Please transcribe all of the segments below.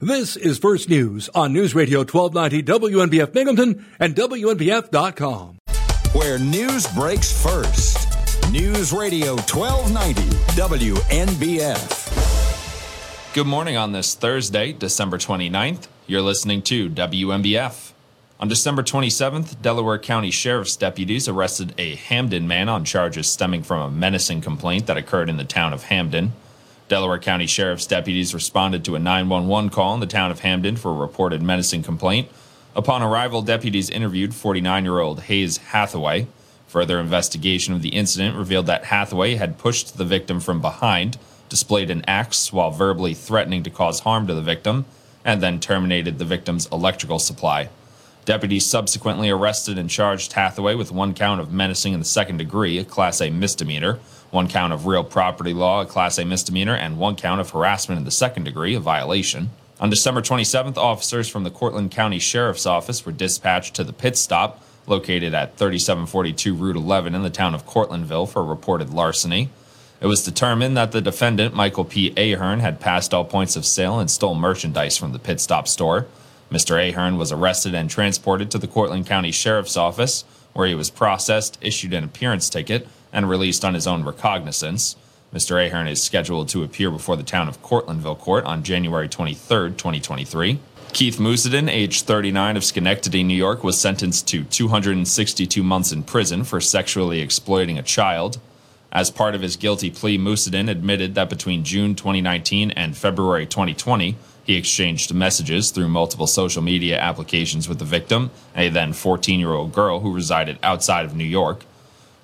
This is First News on News Radio 1290 WNBF Binghamton and WNBF.com. Where news breaks first. News Radio 1290 WNBF. Good morning on this Thursday, December 29th. You're listening to WNBF. On December 27th, Delaware County Sheriff's deputies arrested a Hamden man on charges stemming from a menacing complaint that occurred in the town of Hamden. Delaware County Sheriff's deputies responded to a 911 call in the town of Hamden for a reported menacing complaint. Upon arrival, deputies interviewed 49 year old Hayes Hathaway. Further investigation of the incident revealed that Hathaway had pushed the victim from behind, displayed an axe while verbally threatening to cause harm to the victim, and then terminated the victim's electrical supply. Deputies subsequently arrested and charged Hathaway with one count of menacing in the second degree, a Class A misdemeanor, one count of real property law, a Class A misdemeanor, and one count of harassment in the second degree, a violation. On December 27th, officers from the Cortland County Sheriff's Office were dispatched to the pit stop located at 3742 Route 11 in the town of Cortlandville for reported larceny. It was determined that the defendant, Michael P. Ahern, had passed all points of sale and stole merchandise from the pit stop store. Mr. Ahern was arrested and transported to the Cortland County Sheriff's Office, where he was processed, issued an appearance ticket, and released on his own recognizance. Mr. Ahern is scheduled to appear before the town of Cortlandville Court on January 23, 2023. Keith Musadin, age 39 of Schenectady, New York, was sentenced to 262 months in prison for sexually exploiting a child. As part of his guilty plea, Musadin admitted that between June 2019 and February 2020, he exchanged messages through multiple social media applications with the victim, a then 14 year old girl who resided outside of New York.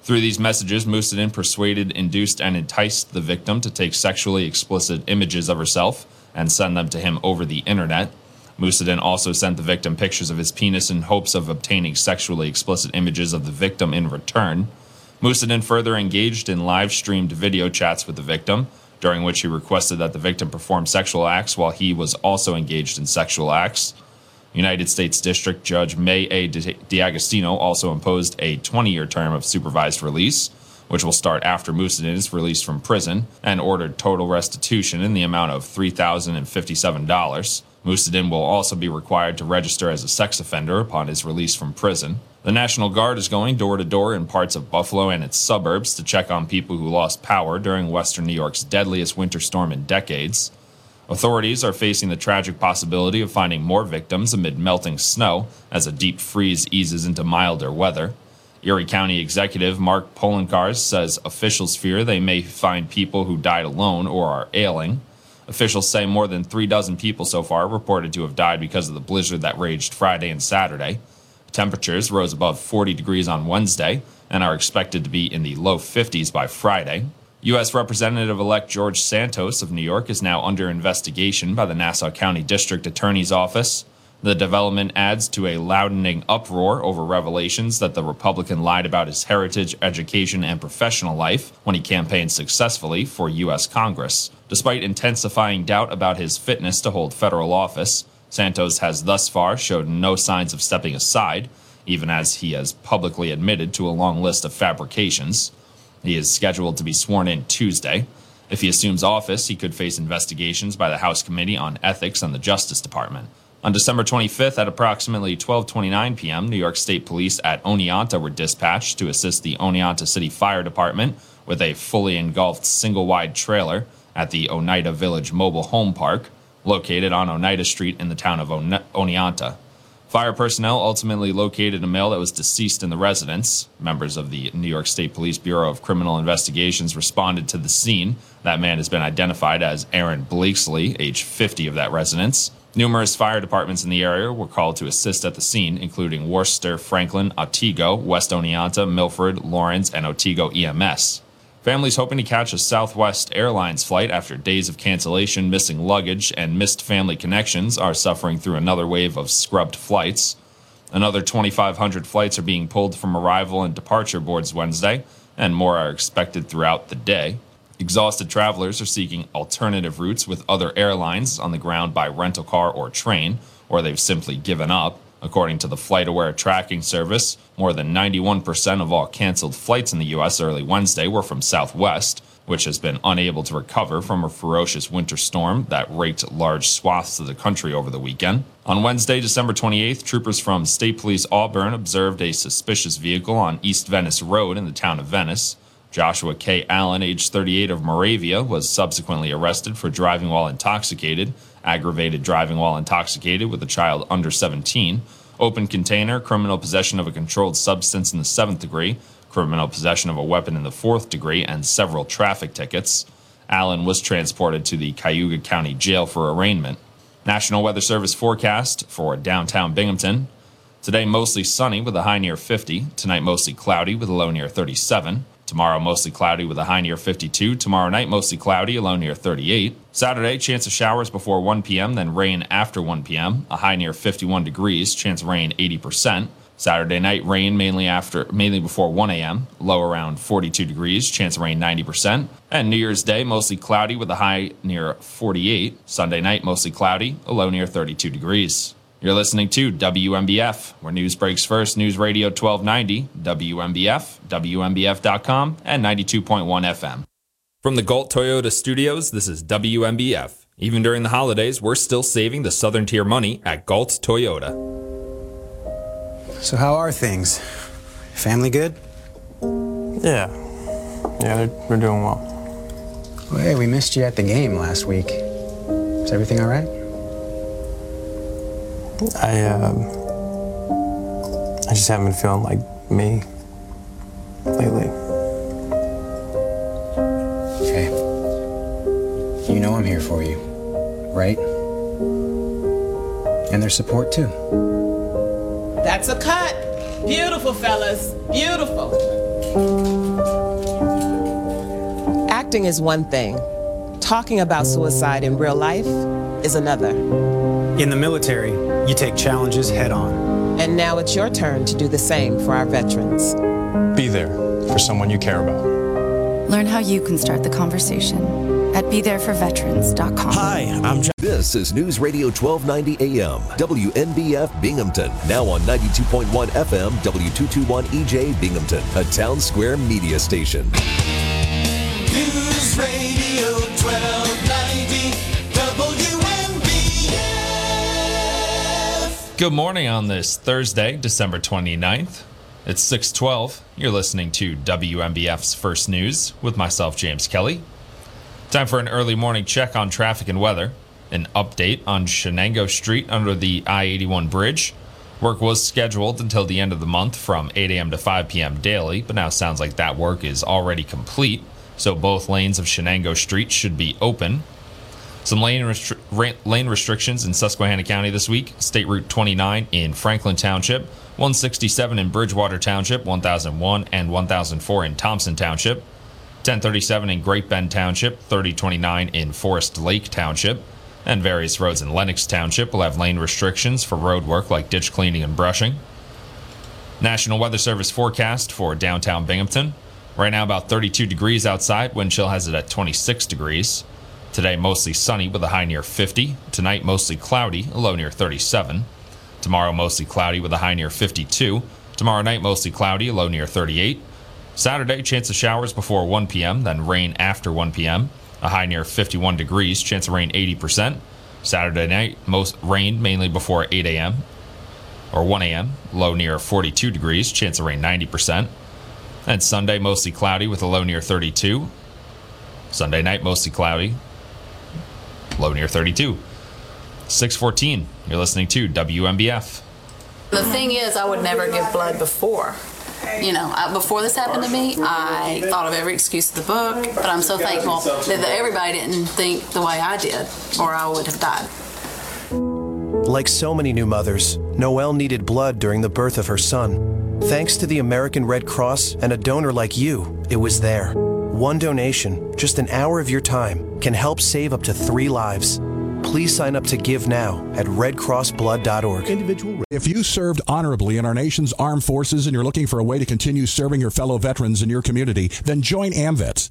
Through these messages, Musadin persuaded, induced, and enticed the victim to take sexually explicit images of herself and send them to him over the internet. Musadin also sent the victim pictures of his penis in hopes of obtaining sexually explicit images of the victim in return. Musadin further engaged in live streamed video chats with the victim, during which he requested that the victim perform sexual acts while he was also engaged in sexual acts. United States District Judge Mae A. D'Agostino also imposed a 20 year term of supervised release, which will start after Musadin is released from prison, and ordered total restitution in the amount of $3,057. Musadin will also be required to register as a sex offender upon his release from prison. The National Guard is going door to door in parts of Buffalo and its suburbs to check on people who lost power during western New York's deadliest winter storm in decades. Authorities are facing the tragic possibility of finding more victims amid melting snow as a deep freeze eases into milder weather. Erie County Executive Mark Poloncarz says officials fear they may find people who died alone or are ailing. Officials say more than three dozen people so far reported to have died because of the blizzard that raged Friday and Saturday. Temperatures rose above 40 degrees on Wednesday and are expected to be in the low 50s by Friday. U.S. Representative elect George Santos of New York is now under investigation by the Nassau County District Attorney's Office. The development adds to a loudening uproar over revelations that the Republican lied about his heritage, education, and professional life when he campaigned successfully for U.S. Congress. Despite intensifying doubt about his fitness to hold federal office, Santos has thus far showed no signs of stepping aside, even as he has publicly admitted to a long list of fabrications. He is scheduled to be sworn in Tuesday. If he assumes office, he could face investigations by the House Committee on Ethics and the Justice Department. On December 25th at approximately 12:29 p.m., New York State Police at Oneonta were dispatched to assist the Oneonta City Fire Department with a fully engulfed single-wide trailer at the Oneida Village Mobile Home Park, located on Oneida Street in the town of Oneonta. Fire personnel ultimately located a male that was deceased in the residence. Members of the New York State Police Bureau of Criminal Investigations responded to the scene. That man has been identified as Aaron Blakesley, age 50 of that residence. Numerous fire departments in the area were called to assist at the scene, including Worcester, Franklin, Otsego, West Oneonta, Milford, Laurens, and Otsego EMS. Families hoping to catch a Southwest Airlines flight after days of cancellation, missing luggage, and missed family connections are suffering through another wave of scrubbed flights. Another 2,500 flights are being pulled from arrival and departure boards Wednesday, and more are expected throughout the day. Exhausted travelers are seeking alternative routes with other airlines on the ground by rental car or train, or they've simply given up. According to the FlightAware tracking service, more than 91% of all canceled flights in the U.S. early Wednesday were from Southwest, which has been unable to recover from a ferocious winter storm that raked large swaths of the country over the weekend. On Wednesday, December 28th, troopers from State Police Auburn observed a suspicious vehicle on East Venice Road in the town of Venice. Joshua K. Allen, age 38 of Moravia, was subsequently arrested for driving while intoxicated, aggravated driving while intoxicated with a child under 17, open container, criminal possession of a controlled substance in the seventh degree, criminal possession of a weapon in the fourth degree, and several traffic tickets. Allen was transported to the Cayuga County Jail for arraignment. National Weather Service forecast for downtown Binghamton. Today, mostly sunny with a high near 50. Tonight, mostly cloudy with a low near 37. Tomorrow, mostly cloudy with a high near 52. Tomorrow night, mostly cloudy, a low near 38. Saturday, chance of showers before 1 p.m., then rain after 1 p.m. A high near 51 degrees, chance of rain 80%. Saturday night, rain mainly after, mainly before 1 a.m. Low around 42 degrees, chance of rain 90%. And New Year's Day, mostly cloudy with a high near 48. Sunday night, mostly cloudy, a low near 32 degrees. You're listening to WNBF, where news breaks first. News Radio 1290, WNBF, WNBF.com, and 92.1 FM. From the Galt Toyota Studios, this is WNBF. Even during the holidays, we're still saving the Southern Tier money at Galt Toyota. So, how are things? Family good? Yeah. Yeah, they're, they're doing well. Well, hey, we missed you at the game last week. Is everything all right? I, um, I just haven't been feeling like me lately. Okay. You know I'm here for you, right? And there's support too. That's a cut. Beautiful, fellas. Beautiful. Acting is one thing, talking about suicide in real life is another. In the military, you take challenges head on. And now it's your turn to do the same for our veterans. Be there for someone you care about. Learn how you can start the conversation at BeThereForVeterans.com. Hi, I'm John. This is News Radio 1290 AM, WNBF Binghamton, now on 92.1 FM, W221 EJ Binghamton, a town square media station. News Radio 1290 Good morning on this Thursday, December 29th. It's 612. You're listening to WNBF's First News with myself, James Kelly. Time for an early morning check on traffic and weather. An update on Shenango Street under the I 81 bridge. Work was scheduled until the end of the month from 8 a.m. to 5 p.m. daily, but now sounds like that work is already complete, so both lanes of Shenango Street should be open. Some lane, restri- lane restrictions in Susquehanna County this week. State Route 29 in Franklin Township, 167 in Bridgewater Township, 1001 and 1004 in Thompson Township, 1037 in Great Bend Township, 3029 in Forest Lake Township, and various roads in Lenox Township will have lane restrictions for road work like ditch cleaning and brushing. National Weather Service forecast for downtown Binghamton. Right now, about 32 degrees outside. Wind chill has it at 26 degrees. Today, mostly sunny with a high near 50. Tonight, mostly cloudy, a low near 37. Tomorrow, mostly cloudy with a high near 52. Tomorrow night, mostly cloudy, a low near 38. Saturday, chance of showers before 1 p.m., then rain after 1 p.m. A high near 51 degrees, chance of rain 80%. Saturday night, most rain mainly before 8 a.m. or 1 a.m., low near 42 degrees, chance of rain 90%. And Sunday, mostly cloudy with a low near 32. Sunday night, mostly cloudy, low near 32. 614, you're listening to WNBF. The thing is, I would never give blood before. You know, I, before this happened to me, I thought of every excuse in the book, but I'm so thankful that, that everybody didn't think the way I did, or I would have died. Like so many new mothers, Noelle needed blood during the birth of her son. Thanks to the American Red Cross and a donor like you, it was there. One donation, just an hour of your time, can help save up to three lives. Please sign up to give now at redcrossblood.org. Individual. If you served honorably in our nation's armed forces and you're looking for a way to continue serving your fellow veterans in your community, then join AMVETS.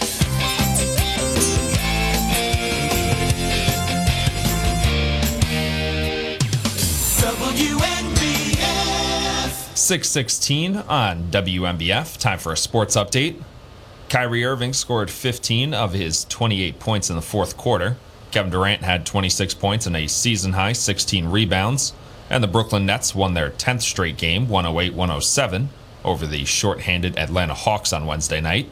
616 on WNBF. Time for a sports update. Kyrie Irving scored 15 of his 28 points in the fourth quarter. Kevin Durant had 26 points and a season high 16 rebounds. And the Brooklyn Nets won their 10th straight game, 108 107, over the shorthanded Atlanta Hawks on Wednesday night.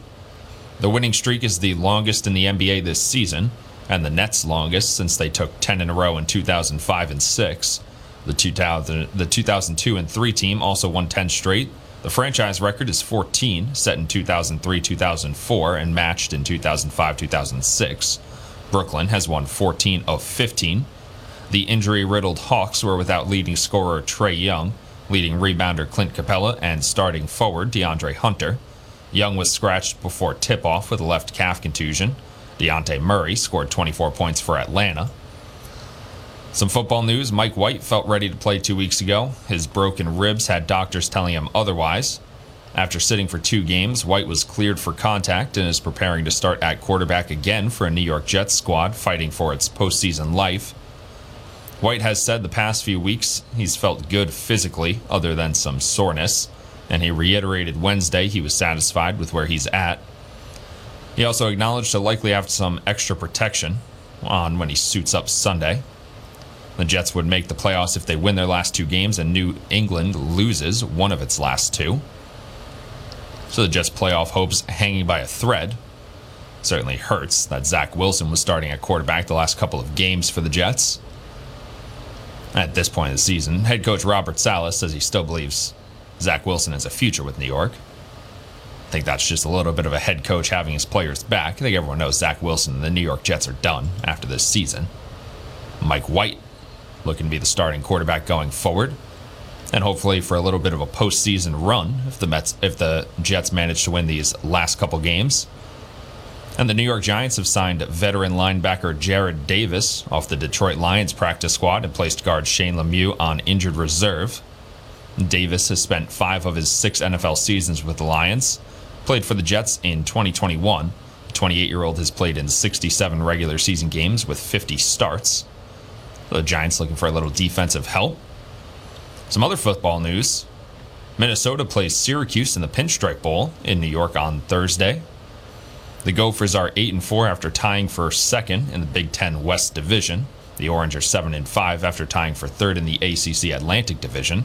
The winning streak is the longest in the NBA this season, and the Nets' longest since they took 10 in a row in 2005 and 6. The 2000, the 2002 and 3 team also won 10 straight. The franchise record is 14, set in 2003 2004 and matched in 2005 2006. Brooklyn has won 14 of 15. The injury riddled Hawks were without leading scorer Trae Young, leading rebounder Clint Capela, and starting forward DeAndre Hunter. Young was scratched before tip off with a left calf contusion. Dejounte Murray scored 24 points for Atlanta. Some football news Mike White felt ready to play two weeks ago. His broken ribs had doctors telling him otherwise. After sitting for two games, White was cleared for contact and is preparing to start at quarterback again for a New York Jets squad fighting for its postseason life. White has said the past few weeks he's felt good physically, other than some soreness, and he reiterated Wednesday he was satisfied with where he's at. He also acknowledged he'll likely have some extra protection on when he suits up Sunday. The Jets would make the playoffs if they win their last two games and New England loses one of its last two. So the Jets' playoff hopes hanging by a thread. Certainly hurts that Zach Wilson was starting at quarterback the last couple of games for the Jets. At this point in the season, head coach Robert Saleh says he still believes Zach Wilson has a future with New York. I think that's just a little bit of a head coach having his players back. I think everyone knows Zach Wilson and the New York Jets are done after this season. Mike White looking to be the starting quarterback going forward. And hopefully for a little bit of a postseason run if the Mets if the Jets manage to win these last couple games. And the New York Giants have signed veteran linebacker Jarrad Davis off the Detroit Lions practice squad and placed guard Shane Lemieux on injured reserve. Davis has spent five of his six NFL seasons with the Lions, played for the Jets in 2021. The 28 year old has played in 67 regular season games with 50 starts. The Giants looking for a little defensive help. Some other football news Minnesota plays Syracuse in the Pinstripe Bowl in New York on Thursday. The Gophers are 8 and 4 after tying for second in the Big 10 West Division. The Orange are 7 and 5 after tying for third in the ACC Atlantic Division.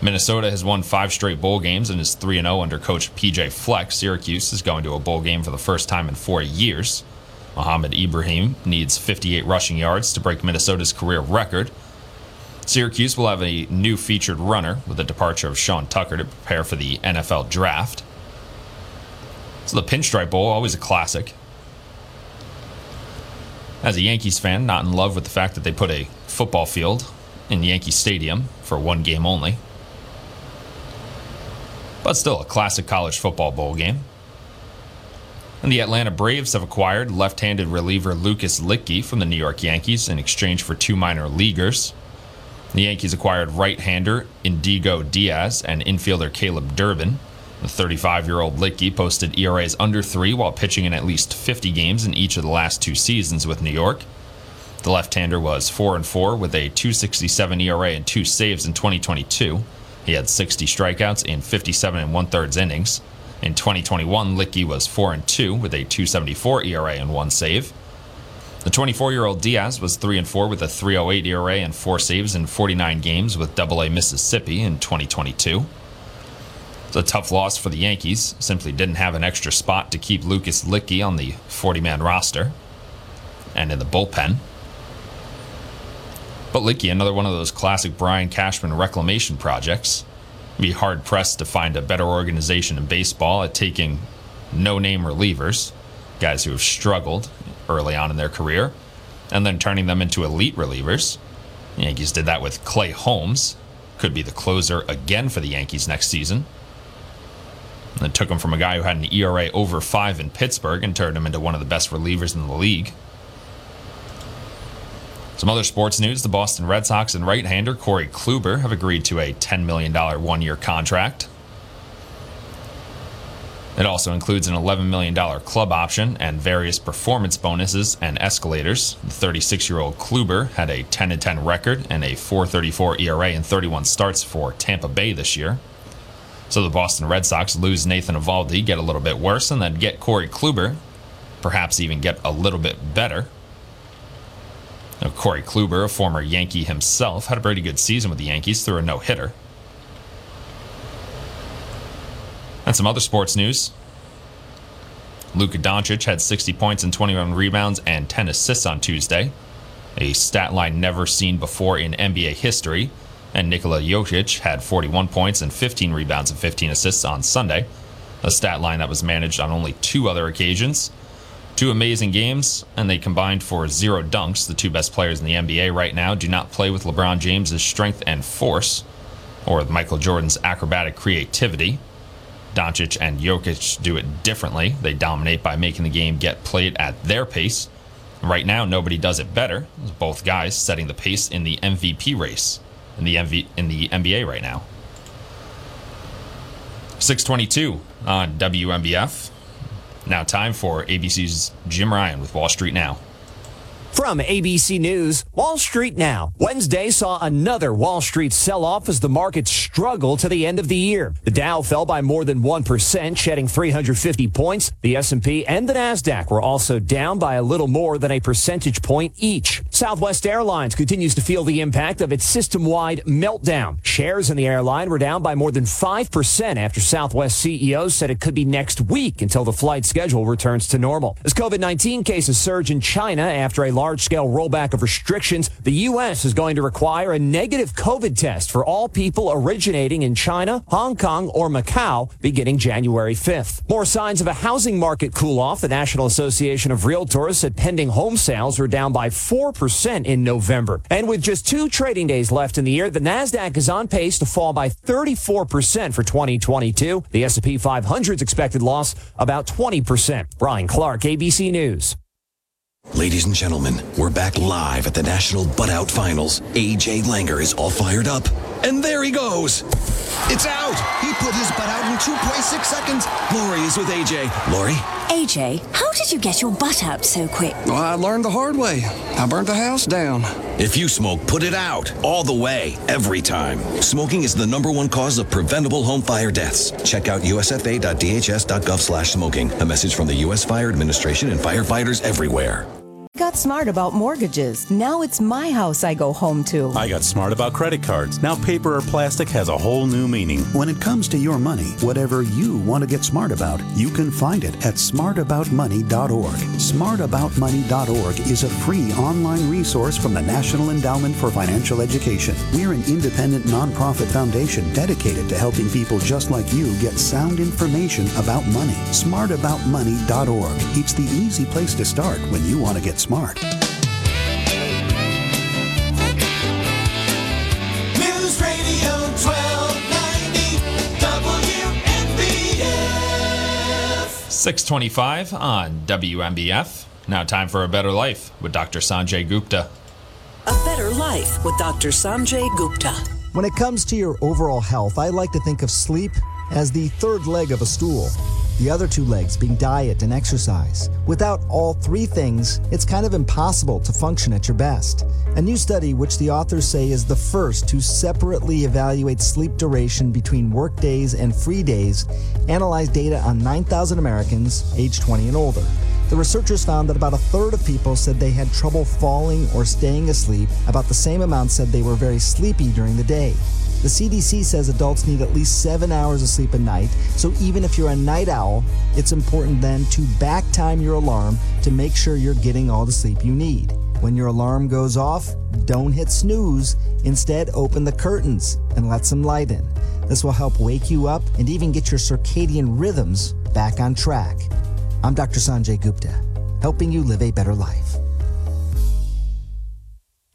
Minnesota has won five straight bowl games and is 3 0 under coach PJ Fleck. Syracuse is going to a bowl game for the first time in four years. Mohamed Ibrahim needs 58 rushing yards to break Minnesota's career record. Syracuse will have a new featured runner with the departure of Sean Tucker to prepare for the NFL draft. So the Pinstripe Bowl, always a classic. As a Yankees fan, not in love with the fact that they put a football field in Yankee Stadium for one game only. But still a classic college football bowl game. And the Atlanta Braves have acquired left handed reliever Lucas Luetge from the New York Yankees in exchange for two minor leaguers. The Yankees acquired right hander Indigo Diaz and infielder Caleb Durbin. The 35 year old Luetge posted ERAs under three while pitching in at least 50 games in each of the last two seasons with New York. The left hander was 4 and 4 with a 267 ERA and two saves in 2022. He had 60 strikeouts in 57 and one thirds innings. In 2021, Luetge was 4 and 2 with a 274 ERA and one save. The 24-year-old Diaz was 3 and 4 with a 308 ERA and four saves in 49 games with Double-A Mississippi in 2022. It's a tough loss for the Yankees. Simply didn't have an extra spot to keep Lucas Luetge on the 40-man roster and in the bullpen. But Luetge, another one of those classic Brian Cashman reclamation projects. Be hard pressed to find a better organization in baseball at taking no name relievers, guys who have struggled early on in their career, and then turning them into elite relievers. The Yankees did that with Clay Holmes. Could be the closer again for the Yankees next season. And took him from a guy who had an ERA over five in Pittsburgh and turned him into one of the best relievers in the league. Some other sports news the Boston Red Sox and right hander Corey Kluber have agreed to a $10 million one year contract. It also includes an $11 million club option and various performance bonuses and escalators. The 36 year old Kluber had a 10 10 record and a 434 ERA in 31 starts for Tampa Bay this year. So the Boston Red Sox lose Nathan Eovaldi, get a little bit worse, and then get Corey Kluber, perhaps even get a little bit better. Now, Corey Kluber, a former Yankee himself, had a pretty good season with the Yankees through a no hitter. And some other sports news. Luka Doncic had 60 points and 21 rebounds and 10 assists on Tuesday, a stat line never seen before in NBA history. And Nikola Jokic had 41 points and 15 rebounds and 15 assists on Sunday, a stat line that was managed on only two other occasions. Two amazing games, and they combined for zero dunks. The two best players in the NBA right now do not play with LeBron James' strength and force, or Michael Jordan's acrobatic creativity. Doncic and Jokic do it differently. They dominate by making the game get played at their pace. Right now, nobody does it better. Both guys setting the pace in the MVP race in the MV, in the NBA right now. 622 on WNBF. Now, time for ABC's Jim Ryan with Wall Street Now. From ABC News, Wall Street Now. Wednesday saw another Wall Street sell-off as the market struggled to the end of the year. The Dow fell by more than 1%, shedding 350 points. The S&P and the Nasdaq were also down by a little more than a percentage point each. Southwest Airlines continues to feel the impact of its system-wide meltdown. Shares in the airline were down by more than 5% after Southwest CEO said it could be next week until the flight schedule returns to normal. As COVID-19 cases surge in China after a large scale rollback of restrictions, the U.S. is going to require a negative COVID test for all people originating in China, Hong Kong, or Macau beginning January 5th. More signs of a housing market cool off. The National Association of Realtors said pending home sales were down by 4% in November. And with just two trading days left in the year, the NASDAQ is on pace to fall by 34% for 2022. The S&P 500's expected loss about 20%. Brian Clark, ABC News. Ladies and gentlemen, we're back live at the National Butt Out Finals. AJ Langer is all fired up. And there he goes. It's out. He put his butt out in 2.6 seconds. Lori is with AJ. Lori? AJ, how did you get your butt out so quick? Well, I learned the hard way. I burnt the house down. If you smoke, put it out. All the way. Every time. Smoking is the number one cause of preventable home fire deaths. Check out usfa.dhs.gov slash smoking. A message from the U.S. Fire Administration and firefighters everywhere. Got smart about mortgages. Now it's my house I go home to. I got smart about credit cards. Now paper or plastic has a whole new meaning. When it comes to your money, whatever you want to get smart about, you can find it at smartaboutmoney.org. Smartaboutmoney.org is a free online resource from the National Endowment for Financial Education. We're an independent nonprofit foundation dedicated to helping people just like you get sound information about money. Smartaboutmoney.org. It's the easy place to start when you want to get smart. News Radio 1290 WNBF. 625 on WNBF. Now, time for a better life with Dr. Sanjay Gupta. A Better Life with Dr. Sanjay Gupta. When it comes to your overall health, I like to think of sleep as the third leg of a stool. The other two legs being diet and exercise. Without all three things, it's kind of impossible to function at your best. A new study, which the authors say is the first to separately evaluate sleep duration between work days and free days, analyzed data on 9,000 Americans age 20 and older. The researchers found that about a third of people said they had trouble falling or staying asleep. About the same amount said they were very sleepy during the day. The CDC says adults need at least seven hours of sleep a night, so even if you're a night owl, it's important then to back time your alarm to make sure you're getting all the sleep you need. When your alarm goes off, don't hit snooze. Instead, open the curtains and let some light in. This will help wake you up and even get your circadian rhythms back on track. I'm Dr. Sanjay Gupta, helping you live a better life.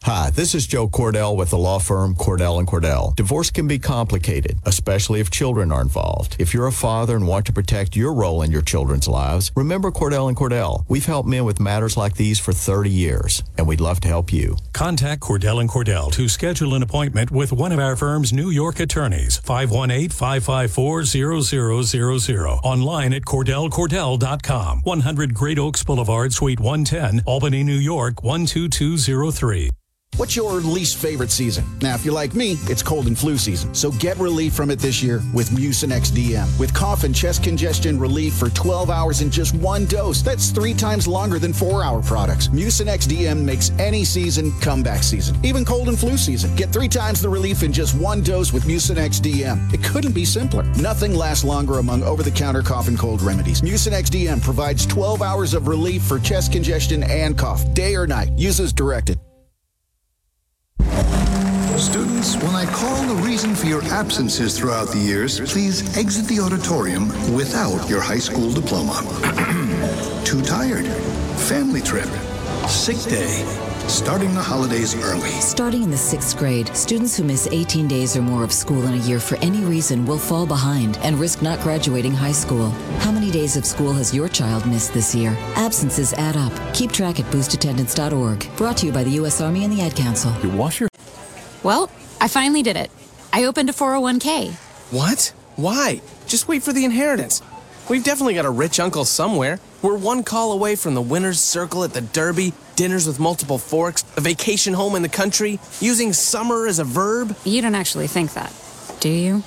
Hi, this is Joe Cordell with the law firm Cordell and Cordell. Divorce can be complicated, especially if children are involved. If you're a father and want to protect your role in your children's lives, remember Cordell and Cordell. We've helped men with matters like these for 30 years, and we'd love to help you. Contact Cordell and Cordell to schedule an appointment with one of our firm's New York attorneys. 518-554-0000. Online at cordellcordell.com. 100 Great Oaks Boulevard, Suite 110, Albany, New York 12203. What's your least favorite season? Now, if you're like me, it's cold and flu season. So get relief from it this year with Mucinex DM. With cough and chest congestion relief for 12 hours in just one dose. That's three times longer than four hour products. Mucinex DM makes any season comeback season, even cold and flu season. Get three times the relief in just one dose with Mucinex DM. It couldn't be simpler. Nothing lasts longer among over the counter cough and cold remedies. Mucinex DM provides 12 hours of relief for chest congestion and cough, day or night. Use as directed. Students, when I call the reason for your absences throughout the years, please exit the auditorium without your high school diploma. Too tired, family trip, sick day, starting the holidays early. Starting in the sixth grade, students who miss 18 days or more of school in a year for any reason will fall behind and risk not graduating high school. How many days of school has your child missed this year? Absences add up. Keep track at boostattendance.org. Brought to you by the U.S. Army and the Ad Council. You wash your. Well, I finally did it. I opened a 401k. What? Why? Just wait for the inheritance. We've definitely got a rich uncle somewhere. We're one call away from the winner's circle at the Derby, dinners with multiple forks, a vacation home in the country, using summer as a verb. You don't actually think that, do you?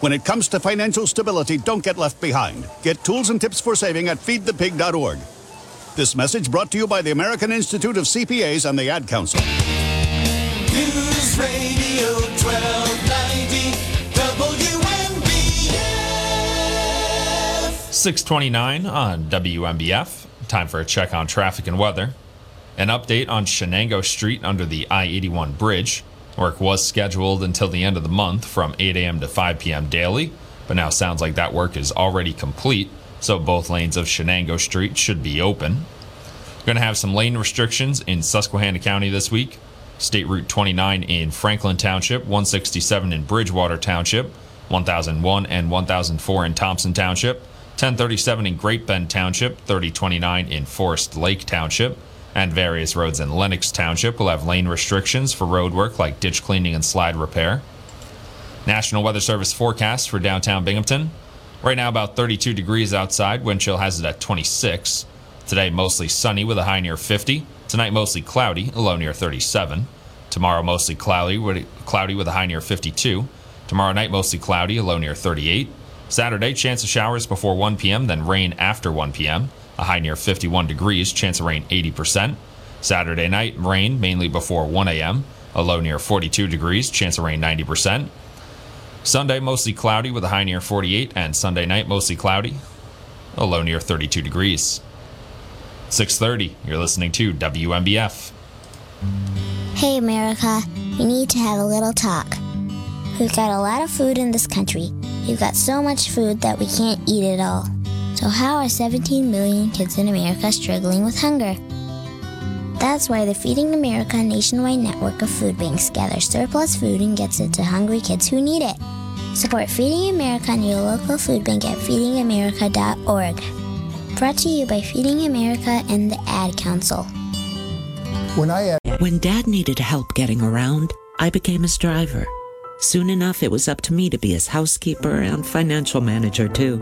When it comes to financial stability, don't get left behind. Get tools and tips for saving at feedthepig.org. This message brought to you by the American Institute of CPAs and the Ad Council. News Radio 1290 WNBF. 629 on WNBF. Time for a check on traffic and weather. An update on Shenango Street under the I 81 bridge. Work was scheduled until the end of the month from 8 a.m. to 5 p.m. daily, but now sounds like that work is already complete, so both lanes of Shenango Street should be open. Going to have some lane restrictions in Susquehanna County this week. State Route 29 in Franklin Township, 167 in Bridgewater Township, 1001 and 1004 in Thompson Township, 1037 in Great Bend Township, 3029 in Forest Lake Township, and various roads in Lenox Township will have lane restrictions for road work like ditch cleaning and slide repair. National Weather Service forecast for downtown Binghamton. Right now, about 32 degrees outside. Wind chill has it at 26. Today, mostly sunny with a high near 50. Tonight, mostly cloudy, a low near 37. Tomorrow, mostly cloudy cloudy with a high near 52. Tomorrow night, mostly cloudy, a low near 38. Saturday, chance of showers before 1 p.m., then rain after 1 p.m. A high near 51 degrees, chance of rain 80%. Saturday night, rain mainly before 1 a.m. A low near 42 degrees, chance of rain 90%. Sunday, mostly cloudy with a high near 48, and Sunday night, mostly cloudy, a low near 32 degrees. 6:30. You're listening to WNBF. Hey, America, we need to have a little talk. We've got a lot of food in this country. We've got so much food that we can't eat it all. So, how are 17 million kids in America struggling with hunger? That's why the Feeding America nationwide network of food banks gathers surplus food and gets it to hungry kids who need it. Support Feeding America and your local food bank at feedingamerica.org. Brought to you by Feeding America and the Ad Council. When I when Dad needed help getting around, I became his driver. Soon enough, it was up to me to be his housekeeper and financial manager too.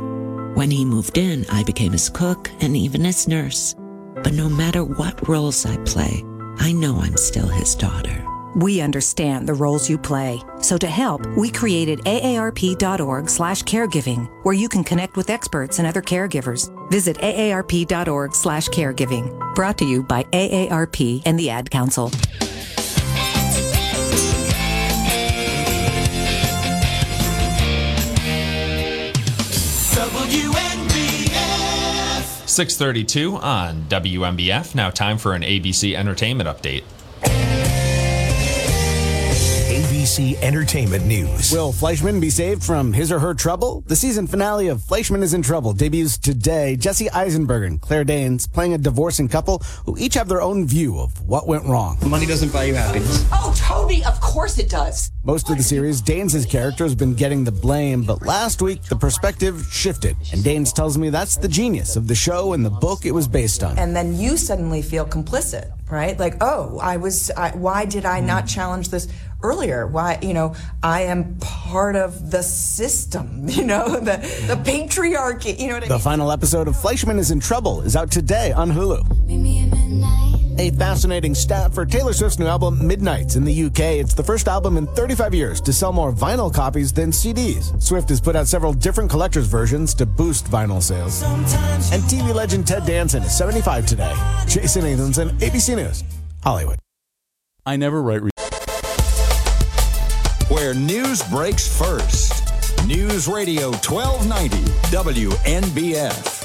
When he moved in, I became his cook and even his nurse. But no matter what roles I play, I know I'm still his daughter. We understand the roles you play. So to help, we created aarp.org slash caregiving, where you can connect with experts and other caregivers. Visit aarp.org slash caregiving. Brought to you by AARP and the Ad Council. WNBF. 6:32 on WNBF. Now time for an ABC Entertainment update. ABC Entertainment News. Will Fleischman be saved from his or her trouble? The season finale of Fleischman is in Trouble debuts today. Jesse Eisenberg and Claire Danes playing a divorcing couple who each have their own view of what went wrong. Money doesn't buy you happiness. Oh, Toby, of course it does. Most of the series, Danes' character has been getting the blame, but last week the perspective shifted. And Danes tells me that's the genius of the show and the book it was based on. And then you suddenly feel complicit, right? Like, oh, I was, I, why did I not hmm. challenge this earlier? Why, you know, I am part of the system, you know, the, the patriarchy, you know what I The mean? final episode of Fleischman is in Trouble is out today on Hulu. A fascinating stat for Taylor Swift's new album Midnights in the UK. It's the first album in 35 years to sell more vinyl copies than CDs. Swift has put out several different collector's versions to boost vinyl sales. And TV legend Ted Danson is 75 today. Jason Nathanson, ABC News, Hollywood. I never write. Re- Where news breaks first. News Radio 1290 WNBF.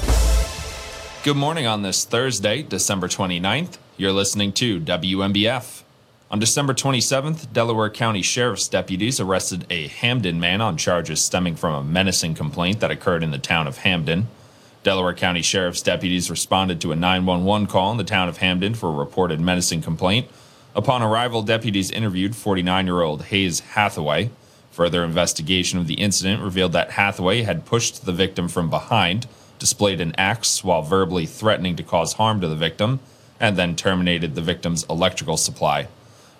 Good morning on this Thursday, December 29th. You're listening to WNBF. On December 27th, Delaware County Sheriff's deputies arrested a Hamden man on charges stemming from a menacing complaint that occurred in the town of Hamden. Delaware County Sheriff's deputies responded to a 911 call in the town of Hamden for a reported menacing complaint. Upon arrival, deputies interviewed 49 year old Hayes Hathaway. Further investigation of the incident revealed that Hathaway had pushed the victim from behind, displayed an axe while verbally threatening to cause harm to the victim, and then terminated the victim's electrical supply.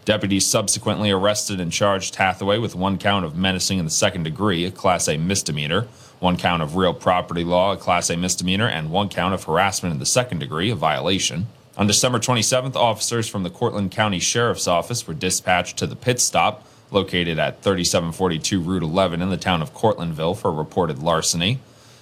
Deputies subsequently arrested and charged Hathaway with one count of menacing in the second degree, a Class A misdemeanor, one count of real property law, a Class A misdemeanor, and one count of harassment in the second degree, a violation. On December 27th, officers from the Cortland County Sheriff's Office were dispatched to the pit stop located at 3742 Route 11 in the town of Cortlandville for reported larceny.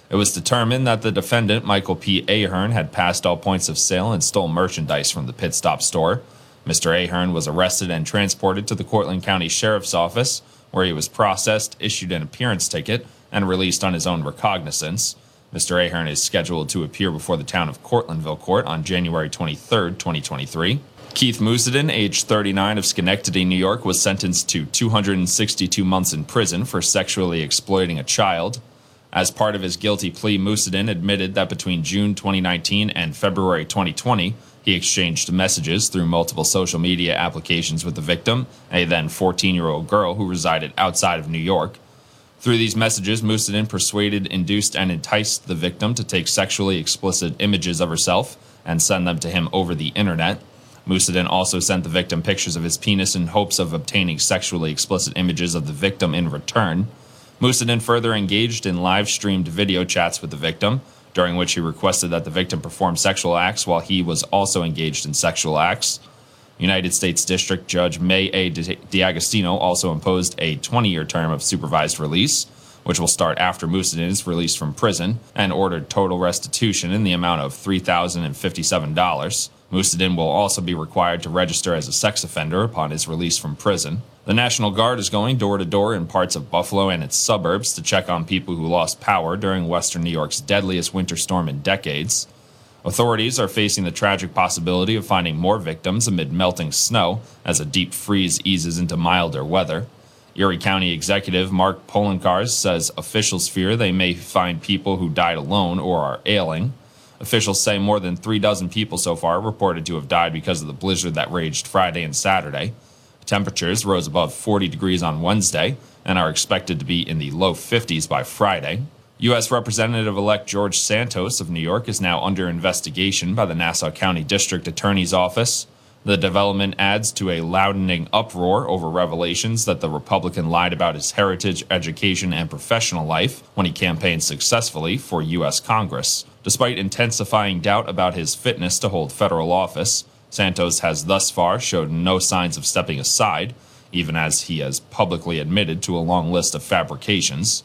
It was determined that the defendant, Michael P. Ahern, had passed all points of sale and stole merchandise from the pit stop store. Mr. Ahern was arrested and transported to the Cortland County Sheriff's Office, where he was processed, issued an appearance ticket, and released on his own recognizance. Mr. Ahern is scheduled to appear before the town of Cortlandville Court on January 23, 2023. Keith Musadin, age 39 of Schenectady, New York, was sentenced to 262 months in prison for sexually exploiting a child. As part of his guilty plea, Musadin admitted that between June 2019 and February 2020, he exchanged messages through multiple social media applications with the victim, a then 14 year old girl who resided outside of New York. Through these messages, Musadin persuaded, induced, and enticed the victim to take sexually explicit images of herself and send them to him over the internet. Musadin also sent the victim pictures of his penis in hopes of obtaining sexually explicit images of the victim in return. Musadin further engaged in live streamed video chats with the victim, during which he requested that the victim perform sexual acts while he was also engaged in sexual acts. United States District Judge Mae A. D'Agostino also imposed a 20 year term of supervised release, which will start after Musadin is released from prison, and ordered total restitution in the amount of $3,057. Musadin will also be required to register as a sex offender upon his release from prison. The National Guard is going door to door in parts of Buffalo and its suburbs to check on people who lost power during western New York's deadliest winter storm in decades. Authorities are facing the tragic possibility of finding more victims amid melting snow as a deep freeze eases into milder weather. Erie County Executive Mark Poloncarz says officials fear they may find people who died alone or are ailing. Officials say more than three dozen people so far reported to have died because of the blizzard that raged Friday and Saturday. Temperatures rose above 40 degrees on Wednesday and are expected to be in the low 50s by Friday. U.S. Representative elect George Santos of New York is now under investigation by the Nassau County District Attorney's Office. The development adds to a loudening uproar over revelations that the Republican lied about his heritage, education, and professional life when he campaigned successfully for U.S. Congress. Despite intensifying doubt about his fitness to hold federal office, Santos has thus far showed no signs of stepping aside, even as he has publicly admitted to a long list of fabrications.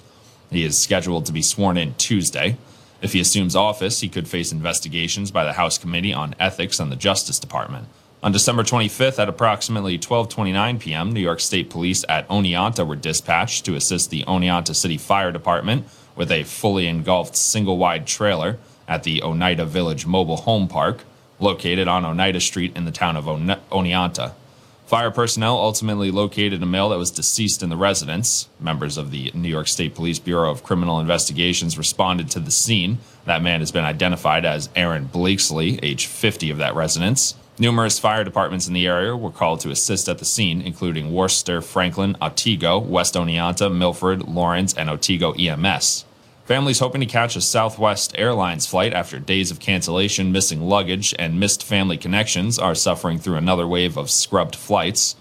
He is scheduled to be sworn in Tuesday. If he assumes office, he could face investigations by the House Committee on Ethics and the Justice Department. On December 25th at approximately 12:29 p.m., New York State Police at Oneonta were dispatched to assist the Oneonta City Fire Department with a fully engulfed single-wide trailer at the Oneida Village Mobile Home Park, located on Oneida Street in the town of One- Oneonta. Fire personnel ultimately located a male that was deceased in the residence. Members of the New York State Police Bureau of Criminal Investigations responded to the scene. That man has been identified as Aaron Blakesley, age 50 of that residence. Numerous fire departments in the area were called to assist at the scene, including Worcester, Franklin, Otsego, West Oneonta, Milford, Laurens, and Otsego EMS. Families hoping to catch a Southwest Airlines flight after days of cancellation, missing luggage, and missed family connections are suffering through another wave of scrubbed flights.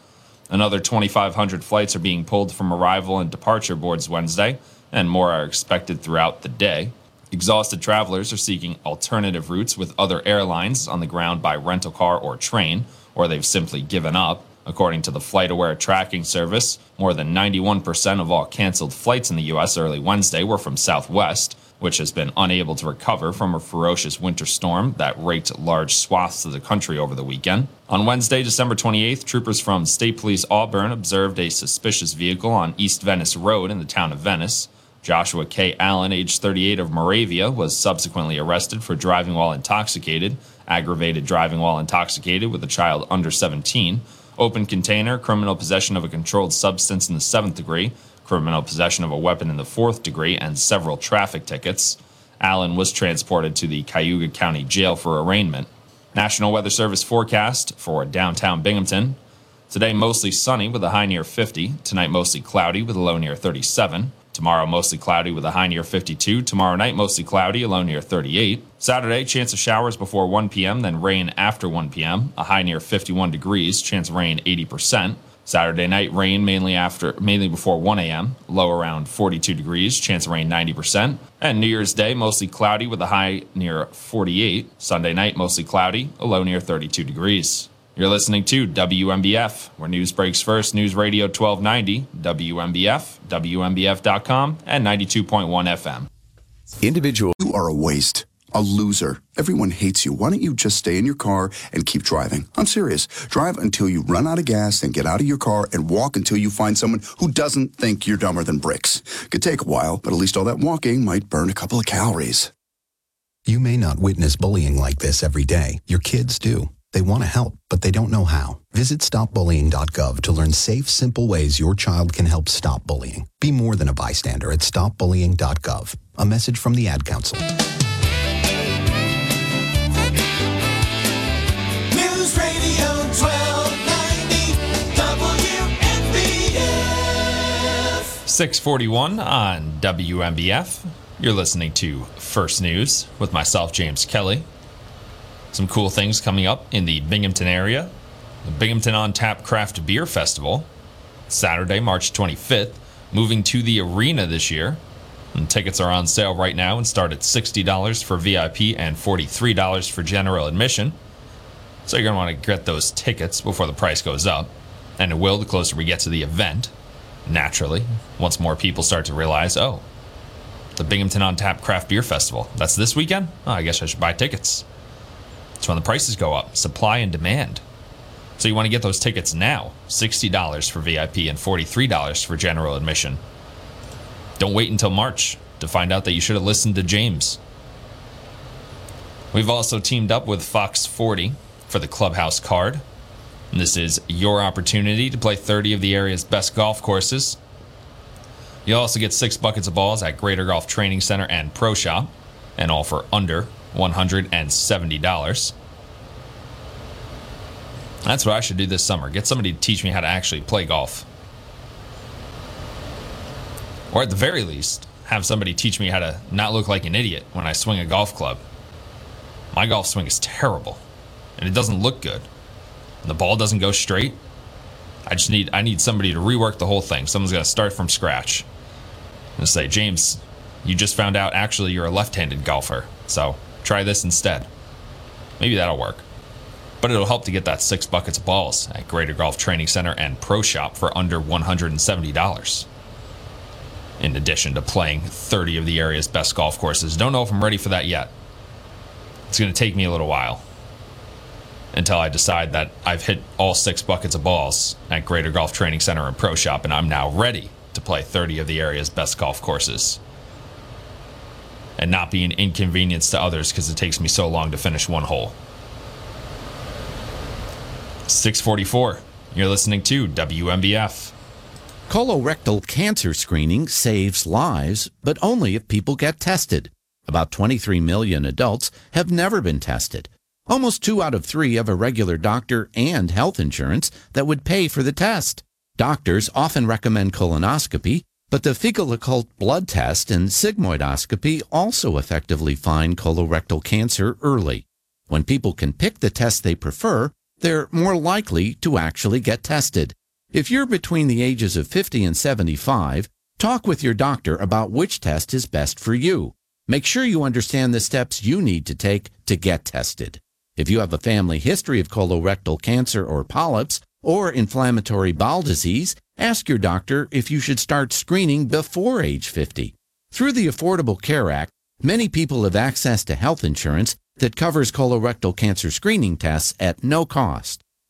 Another 2,500 flights are being pulled from arrival and departure boards Wednesday, and more are expected throughout the day. Exhausted travelers are seeking alternative routes with other airlines on the ground by rental car or train, or they've simply given up. According to the FlightAware tracking service, more than 91% of all canceled flights in the U.S. early Wednesday were from Southwest, which has been unable to recover from a ferocious winter storm that raked large swaths of the country over the weekend. On Wednesday, December 28th, troopers from State Police Auburn observed a suspicious vehicle on East Venice Road in the town of Venice. Joshua K. Allen, age 38 of Moravia, was subsequently arrested for driving while intoxicated, aggravated driving while intoxicated with a child under 17, open container, criminal possession of a controlled substance in the seventh degree, criminal possession of a weapon in the fourth degree, and several traffic tickets. Allen was transported to the Cayuga County Jail for arraignment. National Weather Service forecast for downtown Binghamton. Today, mostly sunny with a high near 50. Tonight, mostly cloudy with a low near 37. Tomorrow, mostly cloudy with a high near 52. Tomorrow night, mostly cloudy, a low near 38. Saturday, chance of showers before 1 p.m., then rain after 1 p.m. A high near 51 degrees, chance of rain 80%. Saturday night, rain mainly after, mainly before 1 a.m. Low around 42 degrees, chance of rain 90%. And New Year's Day, mostly cloudy with a high near 48. Sunday night, mostly cloudy, a low near 32 degrees. You're listening to WNBF, where news breaks first. News Radio 1290, WNBF, WNBF.com, and 92.1 FM. Individual. You are a waste, a loser. Everyone hates you. Why don't you just stay in your car and keep driving? I'm serious. Drive until you run out of gas, and get out of your car and walk until you find someone who doesn't think you're dumber than bricks. Could take a while, but at least all that walking might burn a couple of calories. You may not witness bullying like this every day. Your kids do. They want to help, but they don't know how. Visit stopbullying.gov to learn safe, simple ways your child can help stop bullying. Be more than a bystander at stopbullying.gov. A message from the Ad Council. News Radio 1290 WNBF. 641 on WNBF. You're listening to First News with myself, James Kelly. Some cool things coming up in the Binghamton area. The Binghamton on Tap Craft Beer Festival, Saturday, March 25th, moving to the arena this year. And tickets are on sale right now and start at $60 for VIP and $43 for general admission. So you're going to want to get those tickets before the price goes up. And it will the closer we get to the event, naturally, once more people start to realize, oh, the Binghamton on Tap Craft Beer Festival. That's this weekend? Oh, I guess I should buy tickets. That's when the prices go up supply and demand. So you want to get those tickets now $60 for VIP and $43 for general admission. Don't wait until March to find out that you should have listened to James. We've also teamed up with Fox 40 for the Clubhouse card. And this is your opportunity to play 30 of the area's best golf courses. You'll also get six buckets of balls at Greater Golf Training Center and Pro Shop, and all for under $170. That's what I should do this summer. Get somebody to teach me how to actually play golf. Or at the very least, have somebody teach me how to not look like an idiot when I swing a golf club. My golf swing is terrible, and it doesn't look good. And the ball doesn't go straight. I just need I need somebody to rework the whole thing. Someone's got to start from scratch and say, James, you just found out actually you're a left-handed golfer, so try this instead. Maybe that'll work. But it'll help to get that six buckets of balls at Greater Golf Training Center and Pro Shop for under $170. In addition to playing 30 of the area's best golf courses. Don't know if I'm ready for that yet. It's going to take me a little while until I decide that I've hit all six buckets of balls at Greater Golf Training Center and Pro Shop, and I'm now ready to play 30 of the area's best golf courses and not be an inconvenience to others because it takes me so long to finish one hole. 644. You're listening to WNBF. Colorectal cancer screening saves lives, but only if people get tested. About 23 million adults have never been tested. Almost two out of three have a regular doctor and health insurance that would pay for the test. Doctors often recommend colonoscopy, but the fecal occult blood test and sigmoidoscopy also effectively find colorectal cancer early. When people can pick the test they prefer, they're more likely to actually get tested. If you're between the ages of 50 and 75, talk with your doctor about which test is best for you. Make sure you understand the steps you need to take to get tested. If you have a family history of colorectal cancer or polyps or inflammatory bowel disease, ask your doctor if you should start screening before age 50. Through the Affordable Care Act, many people have access to health insurance that covers colorectal cancer screening tests at no cost.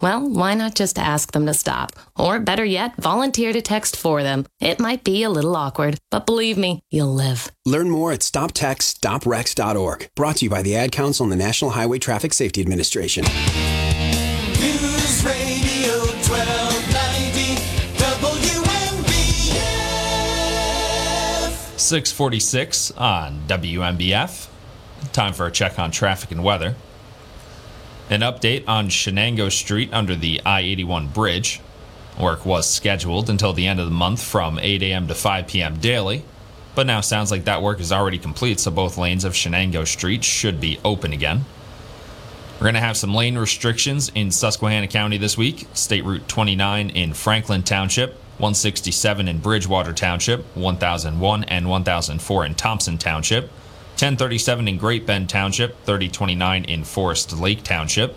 Well, why not just ask them to stop? Or better yet, volunteer to text for them. It might be a little awkward, but believe me, you'll live. Learn more at stoptextsstopwrecks.org. Brought to you by the Ad Council and the National Highway Traffic Safety Administration. News Radio 1290 WNBF. 646 on WNBF. Time for a check on traffic and weather. An update on Shenango Street under the I 81 bridge. Work was scheduled until the end of the month from 8 a.m. to 5 p.m. daily, but now sounds like that work is already complete, so both lanes of Shenango Street should be open again. We're going to have some lane restrictions in Susquehanna County this week. State Route 29 in Franklin Township, 167 in Bridgewater Township, 1001 and 1004 in Thompson Township, 1037 in Great Bend Township, 3029 in Forest Lake Township,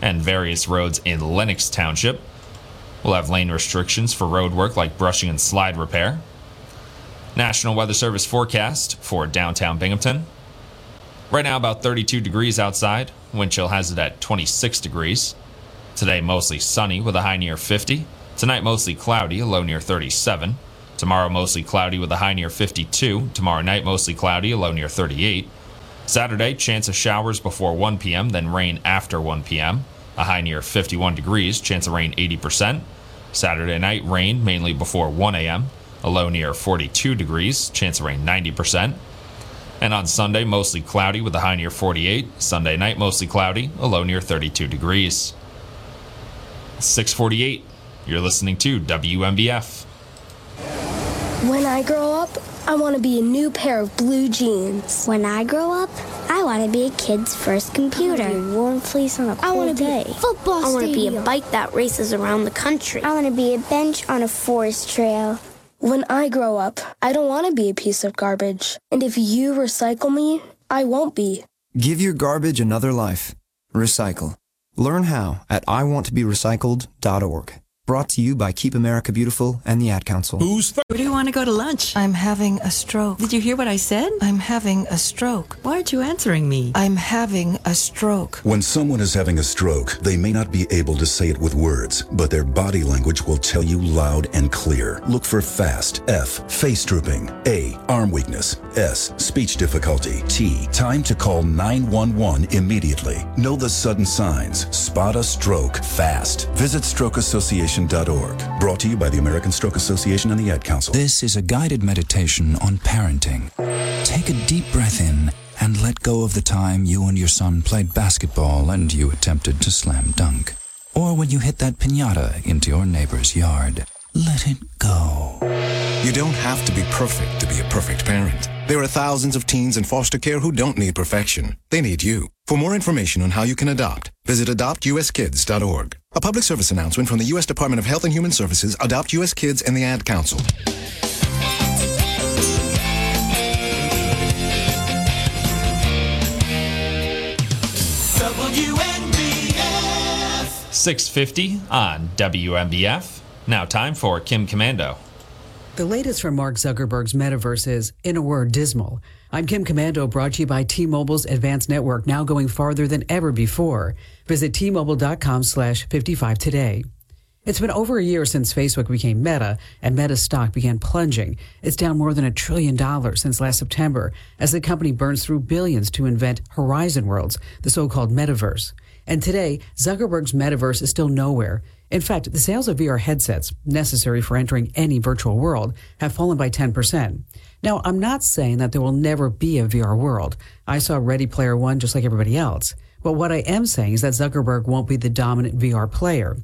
and various roads in Lenox Township. We'll have lane restrictions for road work like brushing and slide repair. National Weather Service forecast for downtown Binghamton. Right now, about 32 degrees outside. Wind chill has it at 26 degrees. Today, mostly sunny with a high near 50. Tonight, mostly cloudy, a low near 37. Tomorrow, mostly cloudy with a high near 52. Tomorrow night, mostly cloudy, a low near 38. Saturday, chance of showers before 1 p.m., then rain after 1 p.m. A high near 51 degrees, chance of rain 80%. Saturday night, rain mainly before 1 a.m. A low near 42 degrees, chance of rain 90%. And on Sunday, mostly cloudy with a high near 48. Sunday night, mostly cloudy, a low near 32 degrees. 648. You're listening to WNBF. When I grow up, I want to be a new pair of blue jeans. When I grow up, I want to be a kid's first computer. I want to be a warm fleece on a cold I want to day. be a football I want to be a bike that races around the country. I want to be a bench on a forest trail. When I grow up, I don't want to be a piece of garbage. And if you recycle me, I won't be. Give your garbage another life. Recycle. Learn how at iwanttoberecycled.org. Brought to you by Keep America Beautiful and the Ad Council. Who's Where do you want to go to lunch? I'm having a stroke. Did you hear what I said? I'm having a stroke. Why aren't you answering me? I'm having a stroke. When someone is having a stroke, they may not be able to say it with words, but their body language will tell you loud and clear. Look for FAST, F, face drooping, A, arm weakness, S, speech difficulty, T, time to call 911 immediately. Know the sudden signs. Spot a stroke fast. Visit strokeassociation.org. Brought to you by the American Stroke Association and the Ad Council. This is a guided meditation on parenting. Take a deep breath in and let go of the time you and your son played basketball and you attempted to slam dunk. Or when you hit that pinata into your neighbor's yard. Let it go. You don't have to be perfect to be a perfect parent. There are thousands of teens in foster care who don't need perfection. They need you. For more information on how you can adopt, visit adoptuskids.org. A public service announcement from the U.S. Department of Health and Human Services, Adopt U.S. Kids, and the Ad Council. WNBF. 650 on WNBF. Now time for Kim Komando. The latest from Mark Zuckerberg's metaverse is, in a word, dismal. I'm Kim Komando, brought to you by T-Mobile's advanced network, now going farther than ever before. Visit T-Mobile.com slash 55 today. It's been over a year since Facebook became Meta, and Meta's stock began plunging. It's down more than a trillion dollars since last September, as the company burns through billions to invent Horizon Worlds, the so-called metaverse. And today, Zuckerberg's metaverse is still nowhere. In fact, the sales of VR headsets, necessary for entering any virtual world, have fallen by 10%. Now, I'm not saying that there will never be a VR world. I saw Ready Player One just like everybody else. But what I am saying is that Zuckerberg won't be the dominant VR player.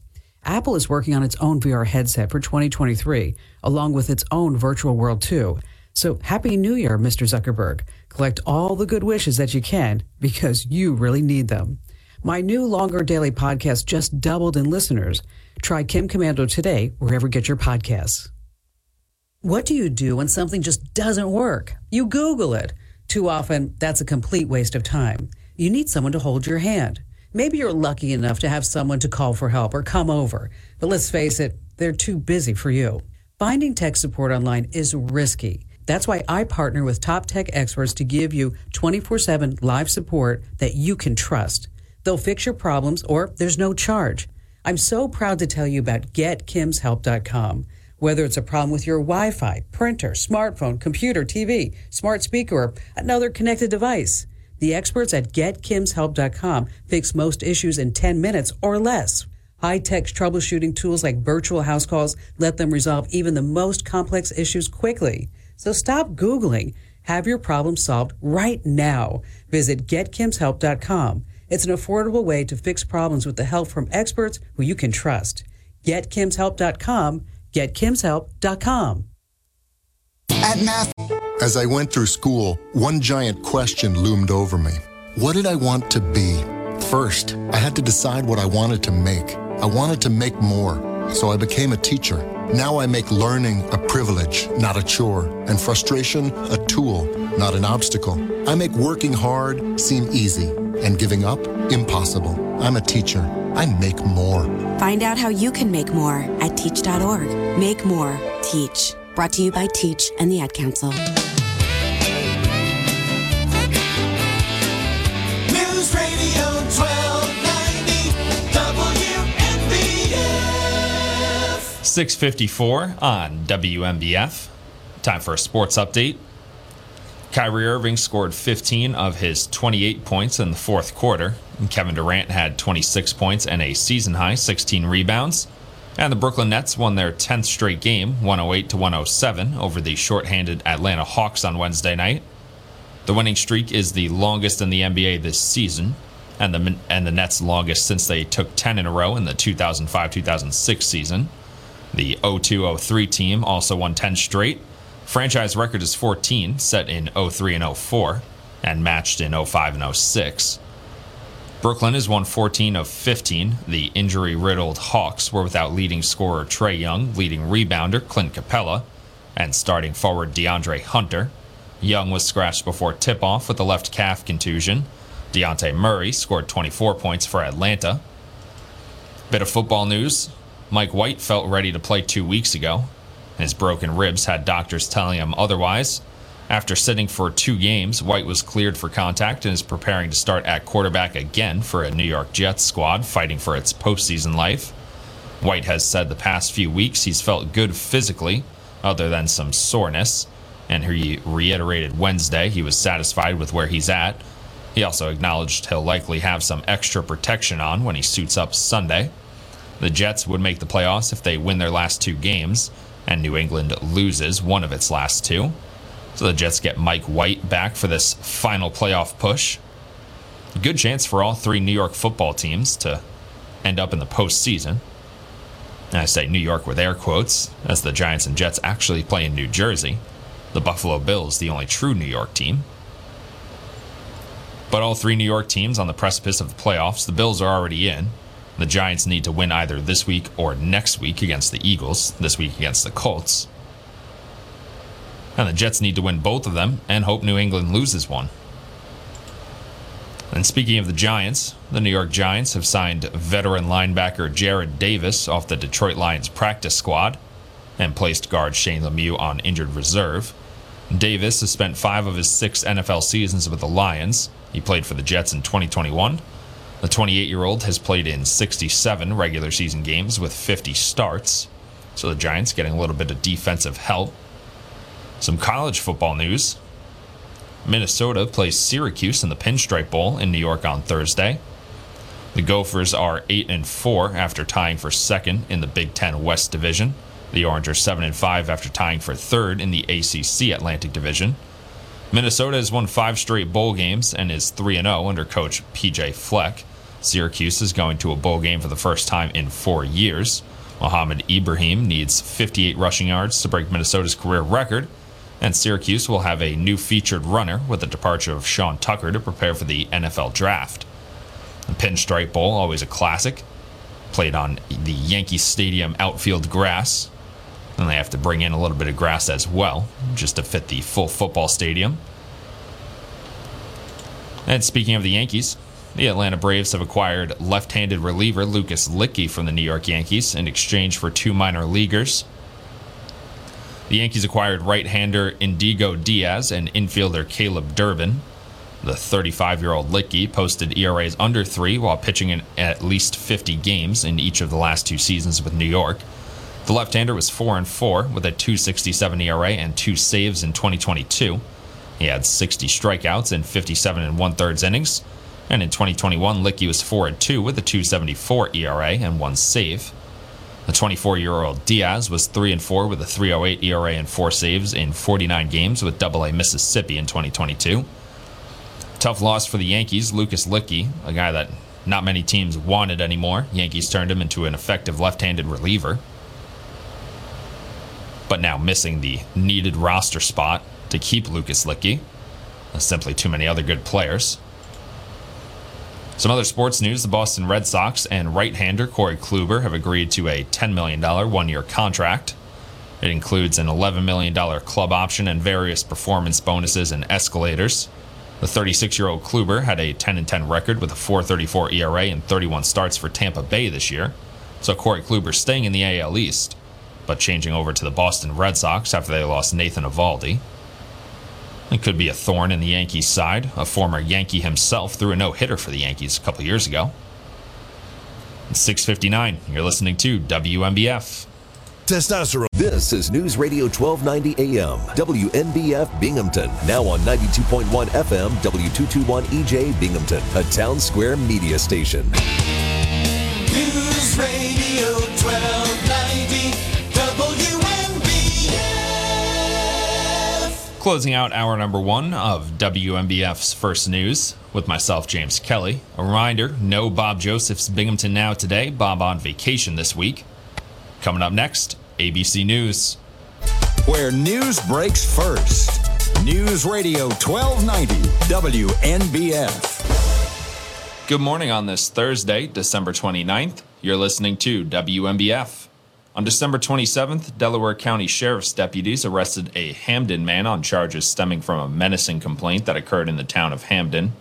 Apple is working on its own VR headset for 2023, along with its own virtual world too. So happy new year, Mr. Zuckerberg. Collect all the good wishes that you can because you really need them. My new longer daily podcast just doubled in listeners. Try Kim Komando today, wherever you get your podcasts. What do you do when something just doesn't work? You Google it. Too often, that's a complete waste of time. You need someone to hold your hand. Maybe you're lucky enough to have someone to call for help or come over, but let's face it, they're too busy for you. Finding tech support online is risky. That's why I partner with top tech experts to give you 24 7 live support that you can trust. They'll fix your problems or there's no charge. I'm so proud to tell you about GetKim'sHelp.com. Whether it's a problem with your Wi Fi, printer, smartphone, computer, TV, smart speaker, or another connected device. The experts at GetKim'sHelp.com fix most issues in 10 minutes or less. High tech troubleshooting tools like virtual house calls let them resolve even the most complex issues quickly. So stop Googling. Have your problem solved right now. Visit GetKim'sHelp.com. It's an affordable way to fix problems with the help from experts who you can trust. GetKim'sHelp.com. GetKim'sHelp.com. At math. As I went through school, one giant question loomed over me. What did I want to be? First, I had to decide what I wanted to make. I wanted to make more, so I became a teacher. Now I make learning a privilege, not a chore, and frustration a tool, not an obstacle. I make working hard seem easy and giving up impossible. I'm a teacher. I make more. Find out how you can make more at teach.org. Make more. Teach. Brought to you by Teach and the Ad Council. News Radio 1290 WNBF. 654 on WNBF. Time for a sports update. Kyrie Irving scored 15 of his 28 points in the fourth quarter. Kevin Durant had 26 points and a season high 16 rebounds. And the Brooklyn Nets won their 10th straight game, 108 to 107, over the shorthanded Atlanta Hawks on Wednesday night. The winning streak is the longest in the NBA this season, and the and the Nets' longest since they took 10 in a row in the 2005-2006 season. The 02-03 team also won 10 straight. Franchise record is 14, set in 03 and 04, and matched in 05 and 06. Brooklyn has won 14 of 15. The injury riddled Hawks were without leading scorer Trae Young, leading rebounder Clint Capela, and starting forward DeAndre Hunter. Young was scratched before tip off with a left calf contusion. Dejounte Murray scored 24 points for Atlanta. Bit of football news Mike White felt ready to play two weeks ago. His broken ribs had doctors telling him otherwise. After sitting for two games, White was cleared for contact and is preparing to start at quarterback again for a New York Jets squad fighting for its postseason life. White has said the past few weeks he's felt good physically, other than some soreness, and he reiterated Wednesday he was satisfied with where he's at. He also acknowledged he'll likely have some extra protection on when he suits up Sunday. The Jets would make the playoffs if they win their last two games, and New England loses one of its last two. So the Jets get Mike White back for this final playoff push. Good chance for all three New York football teams to end up in the postseason. And I say New York with air quotes, as the Giants and Jets actually play in New Jersey. The Buffalo Bills, the only true New York team. But all three New York teams on the precipice of the playoffs, the Bills are already in. The Giants need to win either this week or next week against the Eagles, this week against the Colts. And the Jets need to win both of them and hope New England loses one. And speaking of the Giants, the New York Giants have signed veteran linebacker Jarrad Davis off the Detroit Lions practice squad. and placed guard Shane Lemieux on injured reserve. Davis has spent five of his six NFL seasons with the Lions. He played for the Jets in 2021. The 28 year old has played in 67 regular season games with 50 starts. So the Giants getting a little bit of defensive help. Some college football news. Minnesota plays Syracuse in the Pinstripe Bowl in New York on Thursday. The Gophers are 8 and 4 after tying for second in the Big 10 West Division. The Orange are 7 and 5 after tying for third in the ACC Atlantic Division. Minnesota has won 5 straight bowl games and is 3 and 0 under coach PJ Fleck. Syracuse is going to a bowl game for the first time in 4 years. Mohamed Ibrahim needs 58 rushing yards to break Minnesota's career record and Syracuse will have a new featured runner with the departure of Sean Tucker to prepare for the NFL draft. The Pinstripe Bowl, always a classic, played on the Yankee Stadium outfield grass. And they have to bring in a little bit of grass as well, just to fit the full football stadium. And speaking of the Yankees, the Atlanta Braves have acquired left handed reliever Lucas Luetge from the New York Yankees in exchange for two minor leaguers the Yankees acquired right hander Indigo Diaz and infielder Caleb Durbin. The 35 year old Luetge posted ERAs under three while pitching in at least 50 games in each of the last two seasons with New York. The left hander was 4 and 4 with a 267 ERA and two saves in 2022. He had 60 strikeouts in 57 and one thirds innings. And in 2021, Luetge was 4 and 2 with a 274 ERA and one save. The 24 year old Diaz was 3 and 4 with a 308 ERA and 4 saves in 49 games with AA Mississippi in 2022. Tough loss for the Yankees. Lucas Luetge, a guy that not many teams wanted anymore. Yankees turned him into an effective left handed reliever. But now missing the needed roster spot to keep Lucas Luetge. There's simply too many other good players. Some other sports news the Boston Red Sox and right hander Corey Kluber have agreed to a $10 million one year contract. It includes an $11 million club option and various performance bonuses and escalators. The 36 year old Kluber had a 10 10 record with a 434 ERA and 31 starts for Tampa Bay this year. So Corey Kluber staying in the AL East, but changing over to the Boston Red Sox after they lost Nathan Eovaldi. It could be a thorn in the Yankees' side. A former Yankee himself threw a no hitter for the Yankees a couple years ago. It's 659. You're listening to WNBF. Testosterone. This is News Radio 1290 AM, WNBF Binghamton. Now on 92.1 FM, W221 EJ Binghamton, a Townsquare Media station. News Radio Closing out hour number one of WNBF's First News with myself, James Kelly. A reminder no Bob Joseph's Binghamton Now today. Bob on vacation this week. Coming up next, ABC News. Where news breaks first. News Radio 1290 WNBF. Good morning on this Thursday, December 29th. You're listening to WNBF. On December 27th, Delaware County Sheriff's deputies arrested a Hamden man on charges stemming from a menacing complaint that occurred in the town of Hamden.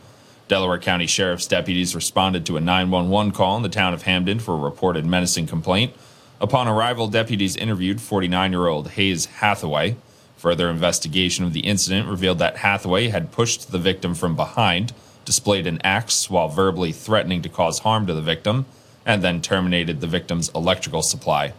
Delaware County Sheriff's deputies responded to a 911 call in the town of Hamden for a reported menacing complaint. Upon arrival, deputies interviewed 49 year old Hayes Hathaway. Further investigation of the incident revealed that Hathaway had pushed the victim from behind, displayed an axe while verbally threatening to cause harm to the victim, and then terminated the victim's electrical supply.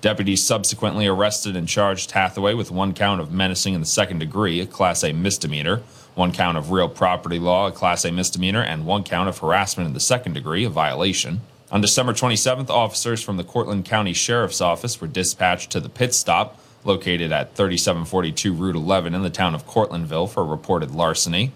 Deputies subsequently arrested and charged Hathaway with one count of menacing in the second degree, a Class A misdemeanor, one count of real property law, a Class A misdemeanor, and one count of harassment in the second degree, a violation. On December 27th, officers from the Cortland County Sheriff's Office were dispatched to the pit stop located at 3742 Route 11 in the town of Cortlandville for reported larceny.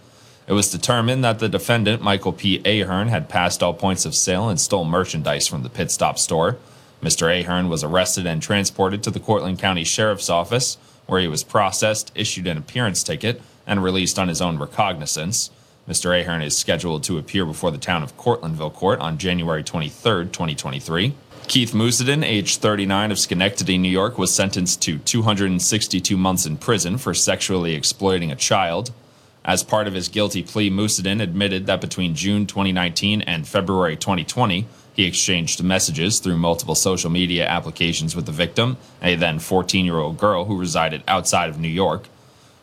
It was determined that the defendant, Michael P. Ahern, had passed all points of sale and stole merchandise from the pit stop store. Mr. Ahern was arrested and transported to the Cortland County Sheriff's Office, where he was processed, issued an appearance ticket, and released on his own recognizance. Mr. Ahern is scheduled to appear before the town of Cortlandville Court on January 23, 2023. Keith Musadin, age 39 of Schenectady, New York, was sentenced to 262 months in prison for sexually exploiting a child. As part of his guilty plea, Musadin admitted that between June 2019 and February 2020, He exchanged messages through multiple social media applications with the victim, a then 14 year old girl who resided outside of New York.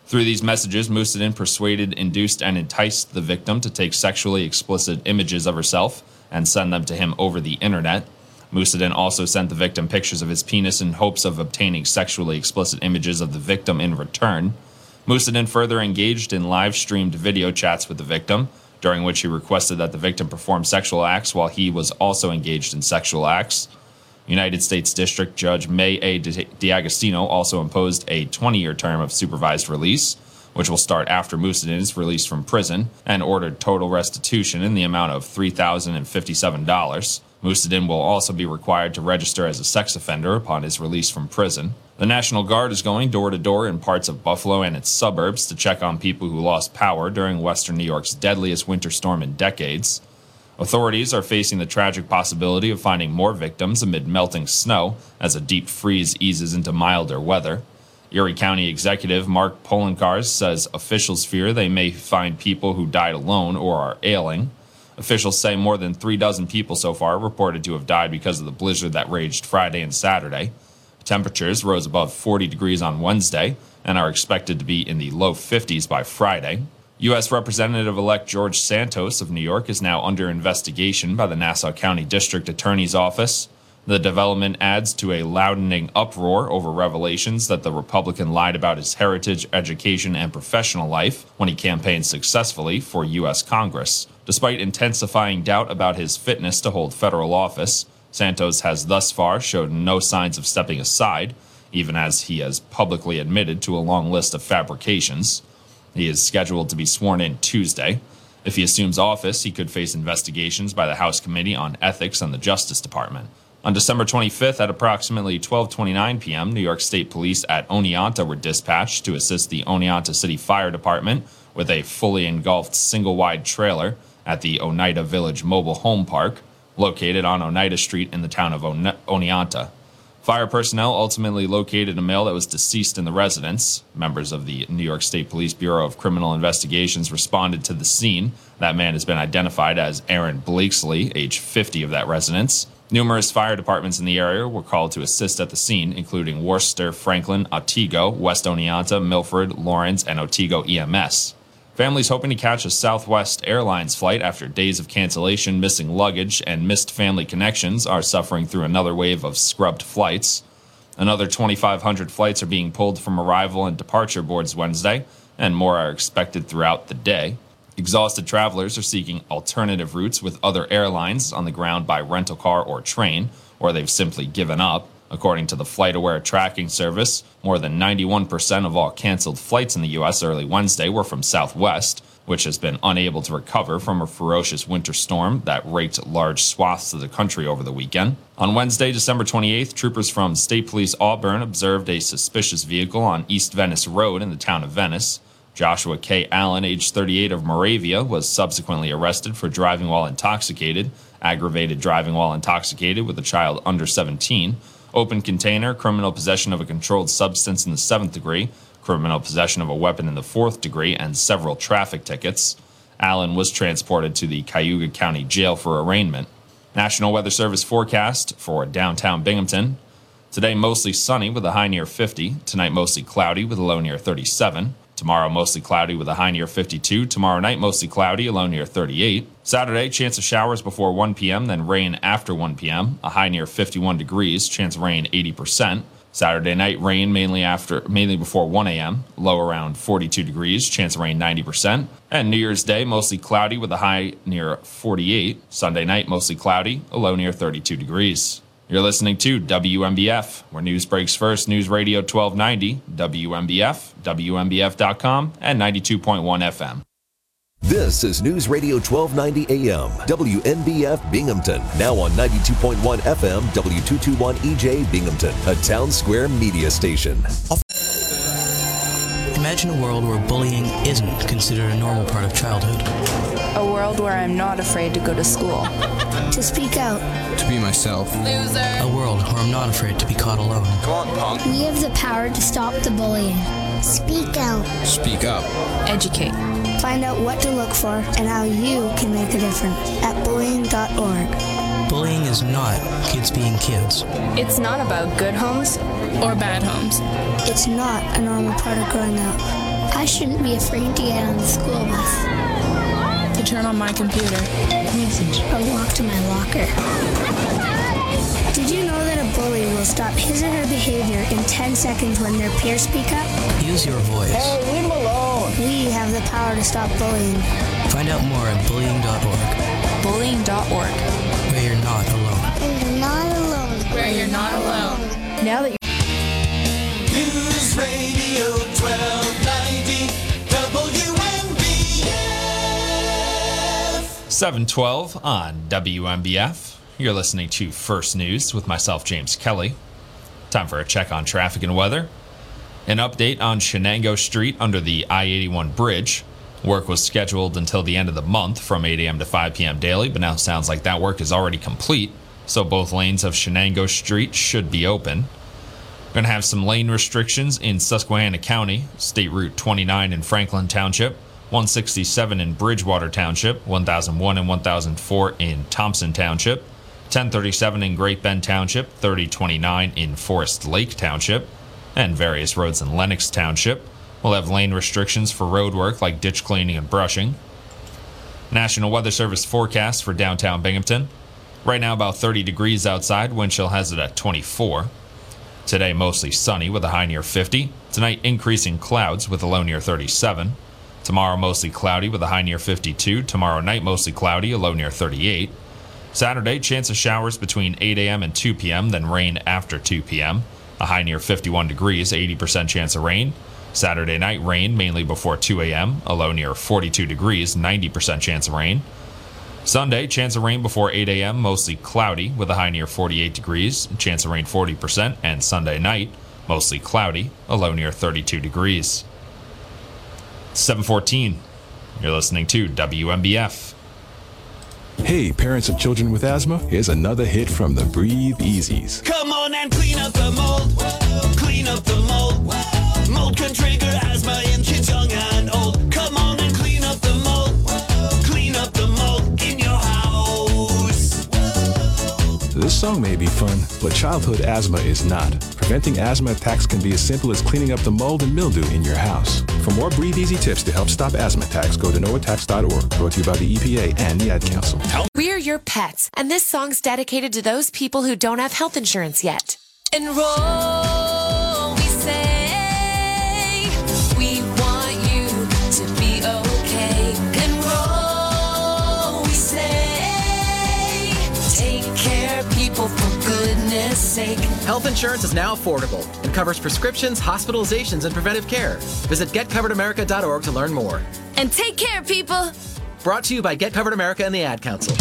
Through these messages, Musadin persuaded, induced, and enticed the victim to take sexually explicit images of herself and send them to him over the internet. Musadin also sent the victim pictures of his penis in hopes of obtaining sexually explicit images of the victim in return. Musadin further engaged in live streamed video chats with the victim, during which he requested that the victim perform sexual acts while he was also engaged in sexual acts. United States District Judge Mae A. D'Agostino also imposed a 20 year term of supervised release, which will start after Musadin is released from prison, and ordered total restitution in the amount of $3,057. Musadin will also be required to register as a sex offender upon his release from prison. The National Guard is going door to door in parts of Buffalo and its suburbs to check on people who lost power during western New York's deadliest winter storm in decades. Authorities are facing the tragic possibility of finding more victims amid melting snow as a deep freeze eases into milder weather. Erie County Executive Mark Poloncarz says officials fear they may find people who died alone or are ailing. Officials say more than three dozen people so far reported to have died because of the blizzard that raged Friday and Saturday. Temperatures rose above 40 degrees on Wednesday and are expected to be in the low 50s by Friday. U.S. Representative elect George Santos of New York is now under investigation by the Nassau County District Attorney's Office. The development adds to a loudening uproar over revelations that the Republican lied about his heritage, education, and professional life when he campaigned successfully for U.S. Congress. Despite intensifying doubt about his fitness to hold federal office, Santos has thus far showed no signs of stepping aside, even as he has publicly admitted to a long list of fabrications. He is scheduled to be sworn in Tuesday. If he assumes office, he could face investigations by the House Committee on Ethics and the Justice Department. On December 25th at approximately 12:29 p.m., New York State Police at Oneonta were dispatched to assist the Oneonta City Fire Department with a fully engulfed single-wide trailer at the Oneida Village Mobile Home Park, located on Oneida Street in the town of Oneonta. Fire personnel ultimately located a male that was deceased in the residence. Members of the New York State Police Bureau of Criminal Investigations responded to the scene. That man has been identified as Aaron Blakesley, age 50 of that residence. Numerous fire departments in the area were called to assist at the scene, including Worcester, Franklin, Otsego, West Oneonta, Milford, Laurens, and Otsego EMS. Families hoping to catch a Southwest Airlines flight after days of cancellation, missing luggage, and missed family connections are suffering through another wave of scrubbed flights. Another 2,500 flights are being pulled from arrival and departure boards Wednesday, and more are expected throughout the day. Exhausted travelers are seeking alternative routes with other airlines on the ground by rental car or train, or they've simply given up. According to the FlightAware tracking service, more than 91% of all canceled flights in the U.S. early Wednesday were from Southwest, which has been unable to recover from a ferocious winter storm that raked large swaths of the country over the weekend. On Wednesday, December 28th, troopers from State Police Auburn observed a suspicious vehicle on East Venice Road in the town of Venice. Joshua K. Allen, age 38 of Moravia, was subsequently arrested for driving while intoxicated, aggravated driving while intoxicated with a child under 17, open container, criminal possession of a controlled substance in the seventh degree, criminal possession of a weapon in the fourth degree, and several traffic tickets. Allen was transported to the Cayuga County Jail for arraignment. National Weather Service forecast for downtown Binghamton. Today, mostly sunny with a high near 50. Tonight, mostly cloudy with a low near 37. Tomorrow, mostly cloudy with a high near 52. Tomorrow night, mostly cloudy, a low near 38. Saturday, chance of showers before 1 p.m., then rain after 1 p.m., a high near 51 degrees, chance of rain 80%. Saturday night, rain mainly after mainly before 1 a.m., low around 42 degrees, chance of rain 90%. And New Year's Day, mostly cloudy with a high near 48. Sunday night, mostly cloudy, a low near 32 degrees. You're listening to WNBF, where news breaks first. News Radio 1290, WNBF, WNBF.com, and 92.1 FM. This is News Radio 1290 AM, WNBF Binghamton. Now on 92.1 FM, W221 EJ Binghamton, a Townsquare Media station. Imagine a world where bullying isn't considered a normal part of childhood. A world where I'm not afraid to go to school. To speak out. To be myself. Loser. A world where I'm not afraid to be caught alone. Come on, punk. We have the power to stop the bullying. Speak out. Speak up. Educate. Find out what to look for and how you can make a difference at bullying.org. Bullying is not kids being kids. It's not about good homes or bad homes. It's not a normal part of growing up. I shouldn't be afraid to get on the school bus. To turn on my computer. Message. Or walk to my locker. Did you know that a bully will stop his or her behavior in 10 seconds when their peers speak up? Use your voice. Hey, leave him alone. We have the power to stop bullying. Find out more at bullying.org. Bullying.org. Where you're not alone. Where You're not alone. Where you're not alone. Now that you News Radio 1290 712 on WNBF. You're listening to First News with myself, James Kelly. Time for a check on traffic and weather. An update on Shenango Street under the I 81 bridge. Work was scheduled until the end of the month from 8 a.m. to 5 p.m. daily, but now sounds like that work is already complete, so both lanes of Shenango Street should be open. We're going to have some lane restrictions in Susquehanna County, State Route 29 in Franklin Township, 167 in Bridgewater Township, 1001 and 1004 in Thompson Township, 1037 in Great Bend Township, 3029 in Forest Lake Township, and various roads in Lenox Township. We'll have lane restrictions for road work like ditch cleaning and brushing. National Weather Service forecast for downtown Binghamton. Right now, about 30 degrees outside. Wind chill has it at 24. Today, mostly sunny with a high near 50. Tonight, increasing clouds with a low near 37. Tomorrow, mostly cloudy with a high near 52. Tomorrow night, mostly cloudy, a low near 38. Saturday, chance of showers between 8 a.m. and 2 p.m., then rain after 2 p.m. A high near 51 degrees, 80% chance of rain. Saturday night, rain mainly before 2 a.m., a low near 42 degrees, 90% chance of rain. Sunday, chance of rain before 8 a.m., mostly cloudy with a high near 48 degrees, chance of rain 40%, and Sunday night, mostly cloudy, a low near 32 degrees. 714. You're listening to WNBF. Hey, parents of children with asthma, here's another hit from the Breathe Easies. Come on and clean up the mold. Clean up the mold. Mold can trigger asthma in kids young and old. This song may be fun, but childhood asthma is not. Preventing asthma attacks can be as simple as cleaning up the mold and mildew in your house. For more Breathe Easy tips to help stop asthma attacks, go to noattacks.org, brought to you by the EPA and the Ad Council. We're your pets, and this song's dedicated to those people who don't have health insurance yet. Enroll, sake. Health insurance is now affordable and covers prescriptions, hospitalizations, and preventive care. Visit getcoveredamerica.org to learn more. And take care, people. Brought to you by Get Covered America and the Ad Council.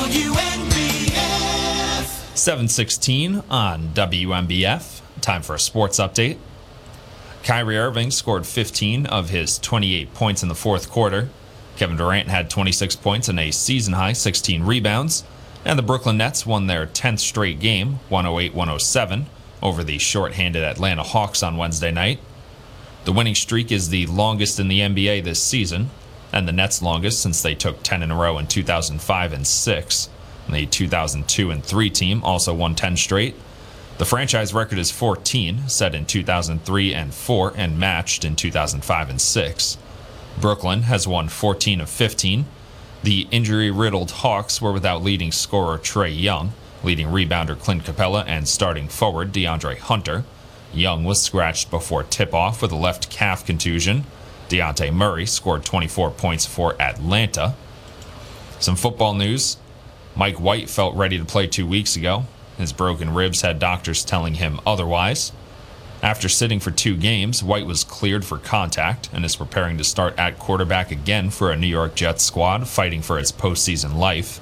WNBF. 716 on WNBF. Time for a sports update. Kyrie Irving scored 15 of his 28 points in the fourth quarter. Kevin Durant had 26 points and a season high 16 rebounds. And the Brooklyn Nets won their 10th straight game, 108 107, over the short-handed Atlanta Hawks on Wednesday night. The winning streak is the longest in the NBA this season, and the Nets' longest since they took 10 in a row in 2005 and 6. The 2002 and 3 team also won 10 straight. The franchise record is 14, set in 2003 and 4 and matched in 2005 and 6. Brooklyn has won 14 of 15. The injury riddled Hawks were without leading scorer Trae Young, leading rebounder Clint Capela, and starting forward DeAndre Hunter. Young was scratched before tip off with a left calf contusion. Dejounte Murray scored 24 points for Atlanta. Some football news Mike White felt ready to play two weeks ago. His broken ribs had doctors telling him otherwise. After sitting for two games, White was cleared for contact and is preparing to start at quarterback again for a New York Jets squad fighting for its postseason life.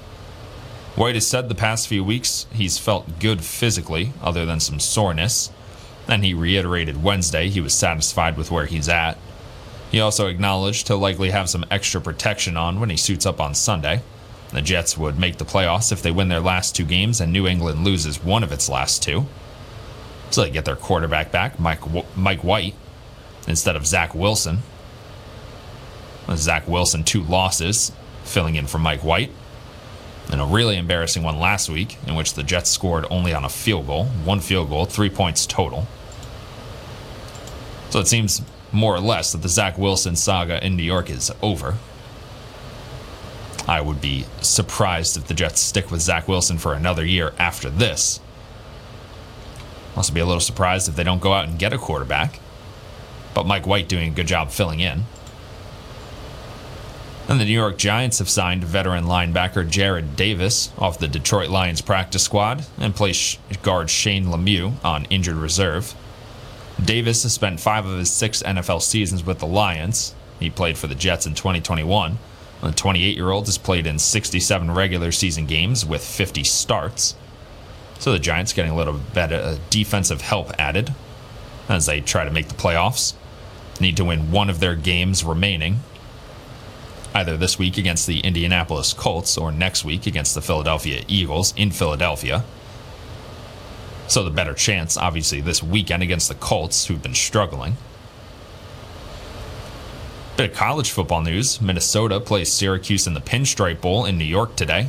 White has said the past few weeks he's felt good physically, other than some soreness, and he reiterated Wednesday he was satisfied with where he's at. He also acknowledged he'll likely have some extra protection on when he suits up on Sunday. The Jets would make the playoffs if they win their last two games and New England loses one of its last two. So they get their quarterback back, Mike, Mike White. instead of Zach Wilson. Zach Wilson, two losses, filling in for Mike White. And a really embarrassing one last week, in which the Jets scored only on a field goal, one field goal, three points total. So it seems more or less that the Zach Wilson saga in New York is over. I would be surprised if the Jets stick with Zach Wilson for another year after this. Also, be a little surprised if they don't go out and get a quarterback. But Mike White doing a good job filling in. And the New York Giants have signed veteran linebacker Jarrad Davis off the Detroit Lions practice squad and placed guard Shane Lemieux on injured reserve. Davis has spent five of his six NFL seasons with the Lions. He played for the Jets in 2021. The 28 year old has played in 67 regular season games with 50 starts. So the Giants getting a little bit of uh, defensive help added as they try to make the playoffs. Need to win one of their games remaining, either this week against the Indianapolis Colts or next week against the Philadelphia Eagles in Philadelphia. So the better chance, obviously, this weekend against the Colts, who've been struggling. Bit of college football news. Minnesota plays Syracuse in the Pinstripe Bowl in New York today.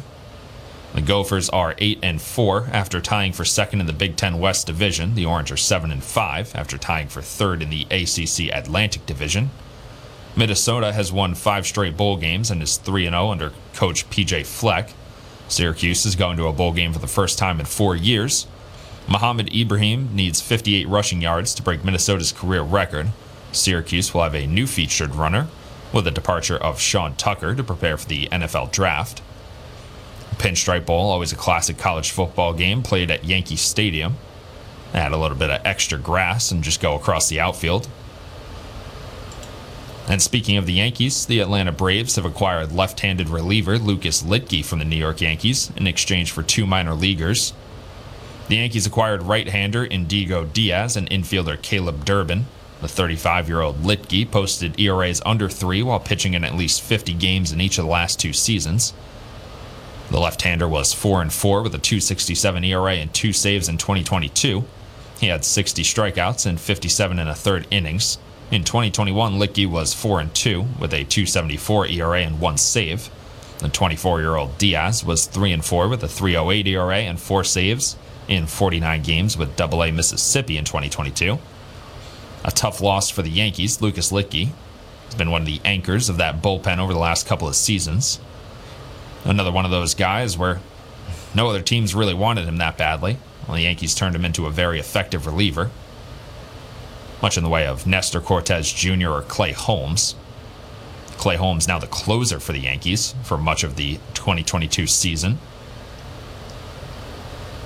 The Gophers are 8 and 4 after tying for second in the Big 10 West Division. The Orange are 7 and 5 after tying for third in the ACC Atlantic Division. Minnesota has won 5 straight bowl games and is 3 and 0 under coach PJ Fleck. Syracuse is going to a bowl game for the first time in 4 years. Mohamed Ibrahim needs 58 rushing yards to break Minnesota's career record. Syracuse will have a new featured runner with the departure of Sean Tucker to prepare for the NFL draft. Pinstripe Bowl, always a classic college football game played at Yankee Stadium. Add a little bit of extra grass and just go across the outfield. And speaking of the Yankees, the Atlanta Braves have acquired left handed reliever Lucas Luetge from the New York Yankees in exchange for two minor leaguers. The Yankees acquired right hander Indigo Diaz and infielder Caleb Durbin. The 35 year old Luetge posted ERAs under three while pitching in at least 50 games in each of the last two seasons. The left hander was 4 and 4 with a 267 ERA and two saves in 2022. He had 60 strikeouts and 57 and a third innings. In 2021, Luetge was 4 and 2 with a 274 ERA and one save. The 24 year old Diaz was 3 and 4 with a 308 ERA and four saves in 49 games with Double A Mississippi in 2022. A tough loss for the Yankees. Lucas Luetge has been one of the anchors of that bullpen over the last couple of seasons. Another one of those guys where no other teams really wanted him that badly. Well, the Yankees turned him into a very effective reliever, much in the way of Nestor Cortes Jr. or Clay Holmes. Clay Holmes now the closer for the Yankees for much of the 2022 season.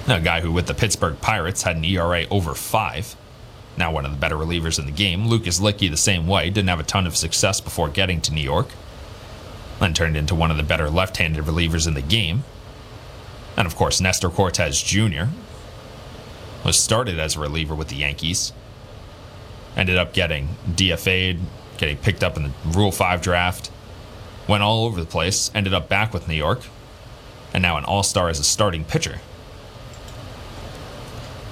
A guy who, with the Pittsburgh Pirates, had an ERA over five. Now one of the better relievers in the game. Lucas Luetge the same way. Didn't have a ton of success before getting to New York. Then turned into one of the better left-handed relievers in the game. And of course, Nestor Cortes Jr. was started as a reliever with the Yankees. Ended up getting DFA'd, getting picked up in the Rule 5 draft. Went all over the place. Ended up back with New York. And now an all-star as a starting pitcher.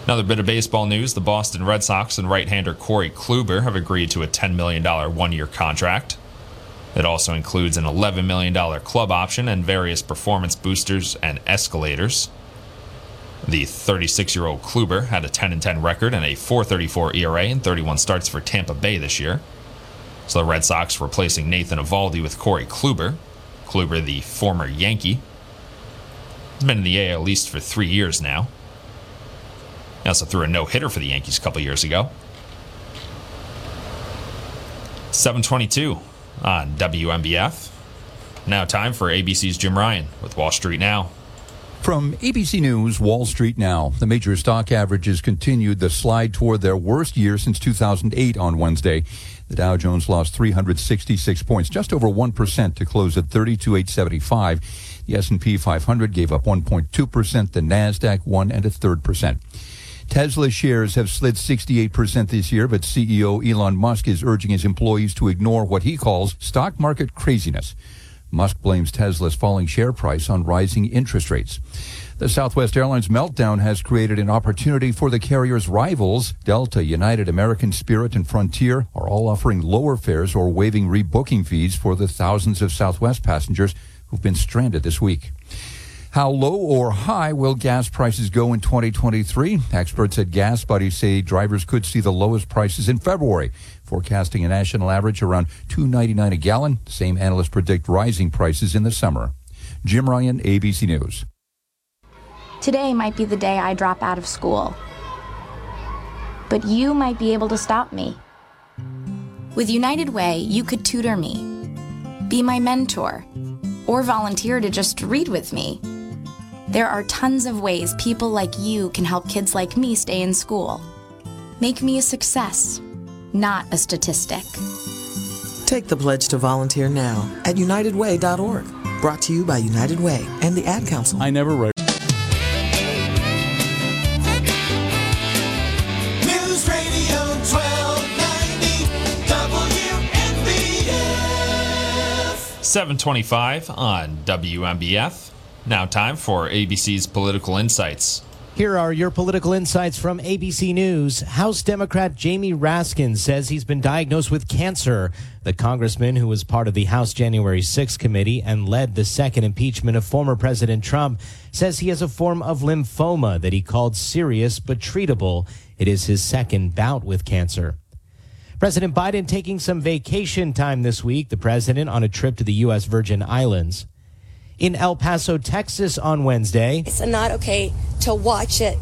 Another bit of baseball news the Boston Red Sox and right hander Corey Kluber have agreed to a $10 million one year contract. It also includes an $11 million club option and various performance boosters and escalators. The 36 year old Kluber had a 10 10 record and a 434 ERA and 31 starts for Tampa Bay this year. So the Red Sox replacing Nathan Eovaldi with Corey Kluber. Kluber, the former Yankee, has been in the AL East for three years now. He also threw a no hitter for the Yankees a couple years ago. 722 on WNBF. Now, time for ABC's Jim Ryan with Wall Street Now. From ABC News, Wall Street Now. The major stock averages continued the slide toward their worst year since 2008 on Wednesday. The Dow Jones lost 366 points, just over 1% to close at 32,875. The S&P 500 gave up 1.2%. The Nasdaq one and a third percent. Tesla shares have slid 68% this year, but CEO Elon Musk is urging his employees to ignore what he calls stock market craziness. Musk blames Tesla's falling share price on rising interest rates. The Southwest Airlines meltdown has created an opportunity for the carrier's rivals. Delta, United, American Spirit, and Frontier are all offering lower fares or waiving rebooking fees for the thousands of Southwest passengers who've been stranded this week. How low or high will gas prices go in 2023? Experts at Gas Buddy say drivers could see the lowest prices in February, forecasting a national average around 2.99 a gallon. Same analysts predict rising prices in the summer. Jim Ryan, ABC News. Today might be the day I drop out of school. But you might be able to stop me. With United Way, you could tutor me, be my mentor, or volunteer to just read with me. There are tons of ways people like you can help kids like me stay in school. Make me a success, not a statistic. Take the pledge to volunteer now at unitedway.org. Brought to you by United Way and the Ad Council. I never write. News Radio 1290 WNBF. 725 on WNBF. Now time for ABC's Political Insights. Here are your political insights from ABC News. House Democrat Jamie Raskin says he's been diagnosed with cancer. The congressman who was part of the House January 6 committee and led the second impeachment of former President Trump says he has a form of lymphoma that he called serious but treatable. It is his second bout with cancer. President Biden taking some vacation time this week, the president on a trip to the U.S. Virgin Islands. In El Paso, Texas on Wednesday, It's not okay to watch it,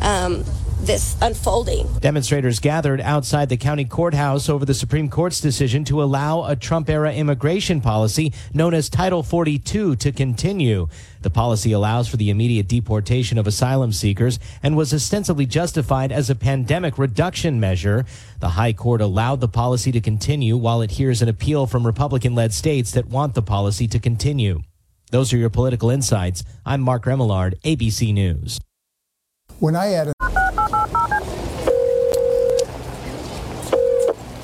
um, this unfolding. Demonstrators gathered outside the county courthouse over the Supreme Court's decision to allow a Trump era immigration policy known as Title 42 to continue. The policy allows for the immediate deportation of asylum seekers and was ostensibly justified as a pandemic reduction measure. The High Court allowed the policy to continue while it hears an appeal from Republican led states that want the policy to continue. Those are your political insights. I'm Mark Remillard, ABC News. When I add a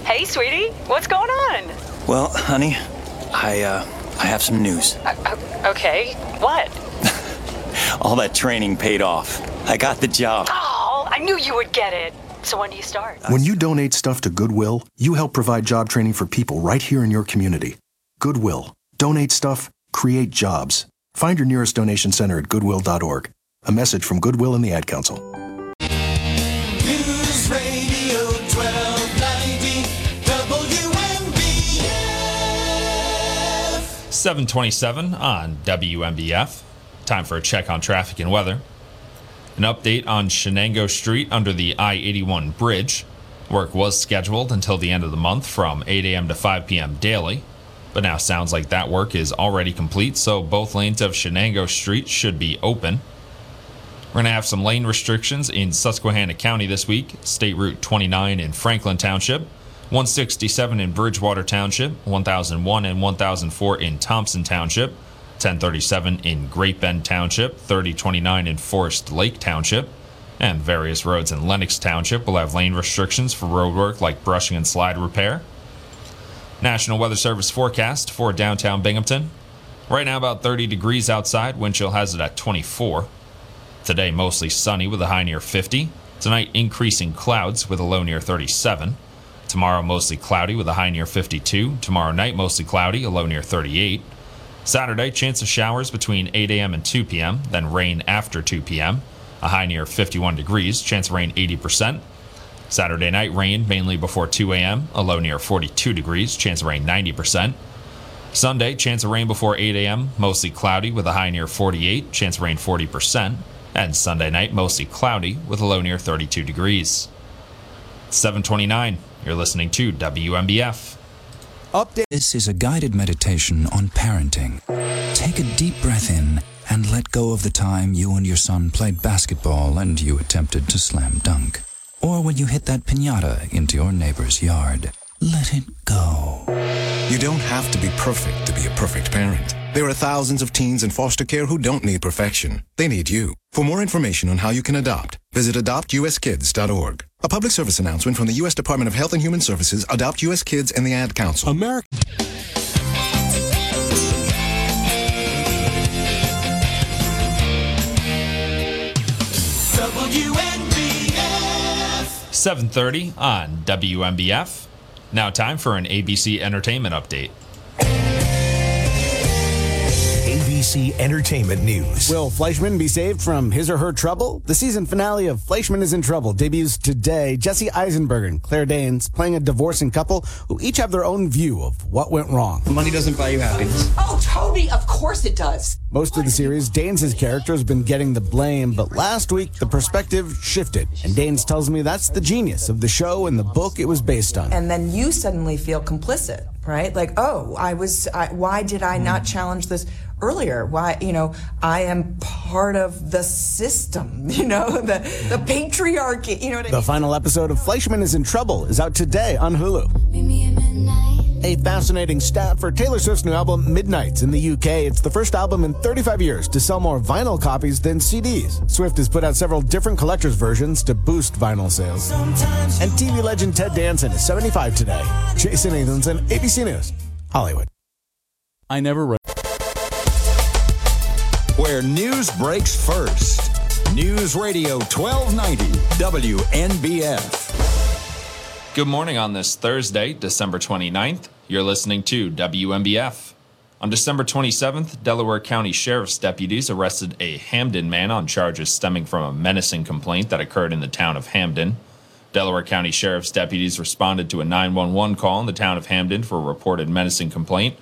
Hey, sweetie, what's going on? Well, honey, I uh, I have some news. Uh, okay, what? All that training paid off. I got the job. Oh, I knew you would get it. So when do you start? When you donate stuff to Goodwill, you help provide job training for people right here in your community. Goodwill. Donate stuff, create jobs. Find your nearest donation center at goodwill.org. A message from Goodwill and the Ad Council. News Radio 1290 WNBF. 727 on WNBF. Time for a check on traffic and weather. An update on Shenango Street under the I 81 bridge. Work was scheduled until the end of the month from 8 a.m. to 5 p.m. daily, but now sounds like that work is already complete, so both lanes of Shenango Street should be open. We're going to have some lane restrictions in Susquehanna County this week State Route 29 in Franklin Township, 167 in Bridgewater Township, 1001 and 1004 in Thompson Township, 1037 in Great Bend Township, 3029 in Forest Lake Township, and various roads in Lenox Township will have lane restrictions for road work like brushing and slide repair. National Weather Service forecast for downtown Binghamton. Right now, about 30 degrees outside, wind chill has it at 24. Today, mostly sunny with a high near 50. Tonight, increasing clouds with a low near 37. Tomorrow, mostly cloudy with a high near 52. Tomorrow night, mostly cloudy, a low near 38. Saturday, chance of showers between 8 a.m. and 2 p.m., then rain after 2 p.m. A high near 51 degrees, chance of rain 80%. Saturday night, rain mainly before 2 a.m., a low near 42 degrees, chance of rain 90%. Sunday, chance of rain before 8 a.m., mostly cloudy with a high near 48, chance of rain 40%. And Sunday night, mostly cloudy with a low near 32 degrees. 729, you're listening to WNBF. Update. This is a guided meditation on parenting. Take a deep breath in and let go of the time you and your son played basketball and you attempted to slam dunk. Or when you hit that pinata into your neighbor's yard. Let it go. You don't have to be perfect to be a perfect parent. There are thousands of teens in foster care who don't need perfection. They need you. For more information on how you can adopt, visit adoptuskids.org. A public service announcement from the U.S. Department of Health and Human Services, Adopt U.S. Kids, and the Ad Council. America. WNBF. 7:30 on WNBF. Now time for an ABC Entertainment update. ABC Entertainment News. Will Fleischman be saved from his or her trouble? The season finale of Fleischman is in Trouble debuts today. Jesse Eisenberg and Claire Danes playing a divorcing couple who each have their own view of what went wrong. Money doesn't buy you happiness. Oh, Toby, of course it does. Most of the series, Danes' character has been getting the blame, but last week the perspective shifted. And Danes tells me that's the genius of the show and the book it was based on. And then you suddenly feel complicit, right? Like, oh, I was, I, why did I not challenge this earlier? Why, you know, I am part of the system, you know, the, the patriarchy, you know what I The mean? final episode of Fleischman is in Trouble is out today on Hulu. A fascinating stat for Taylor Swift's new album Midnights in the UK. It's the first album in 35 years to sell more vinyl copies than CDs. Swift has put out several different collector's versions to boost vinyl sales. And TV legend Ted Danson is 75 today. Jason Nathanson, ABC News, Hollywood. I never read. Where news breaks first. News Radio 1290 WNBF. Good morning on this Thursday, December 29th. You're listening to WNBF. On December 27th, Delaware County Sheriff's deputies arrested a Hamden man on charges stemming from a menacing complaint that occurred in the town of Hamden. Delaware County Sheriff's deputies responded to a 911 call in the town of Hamden for a reported menacing complaint.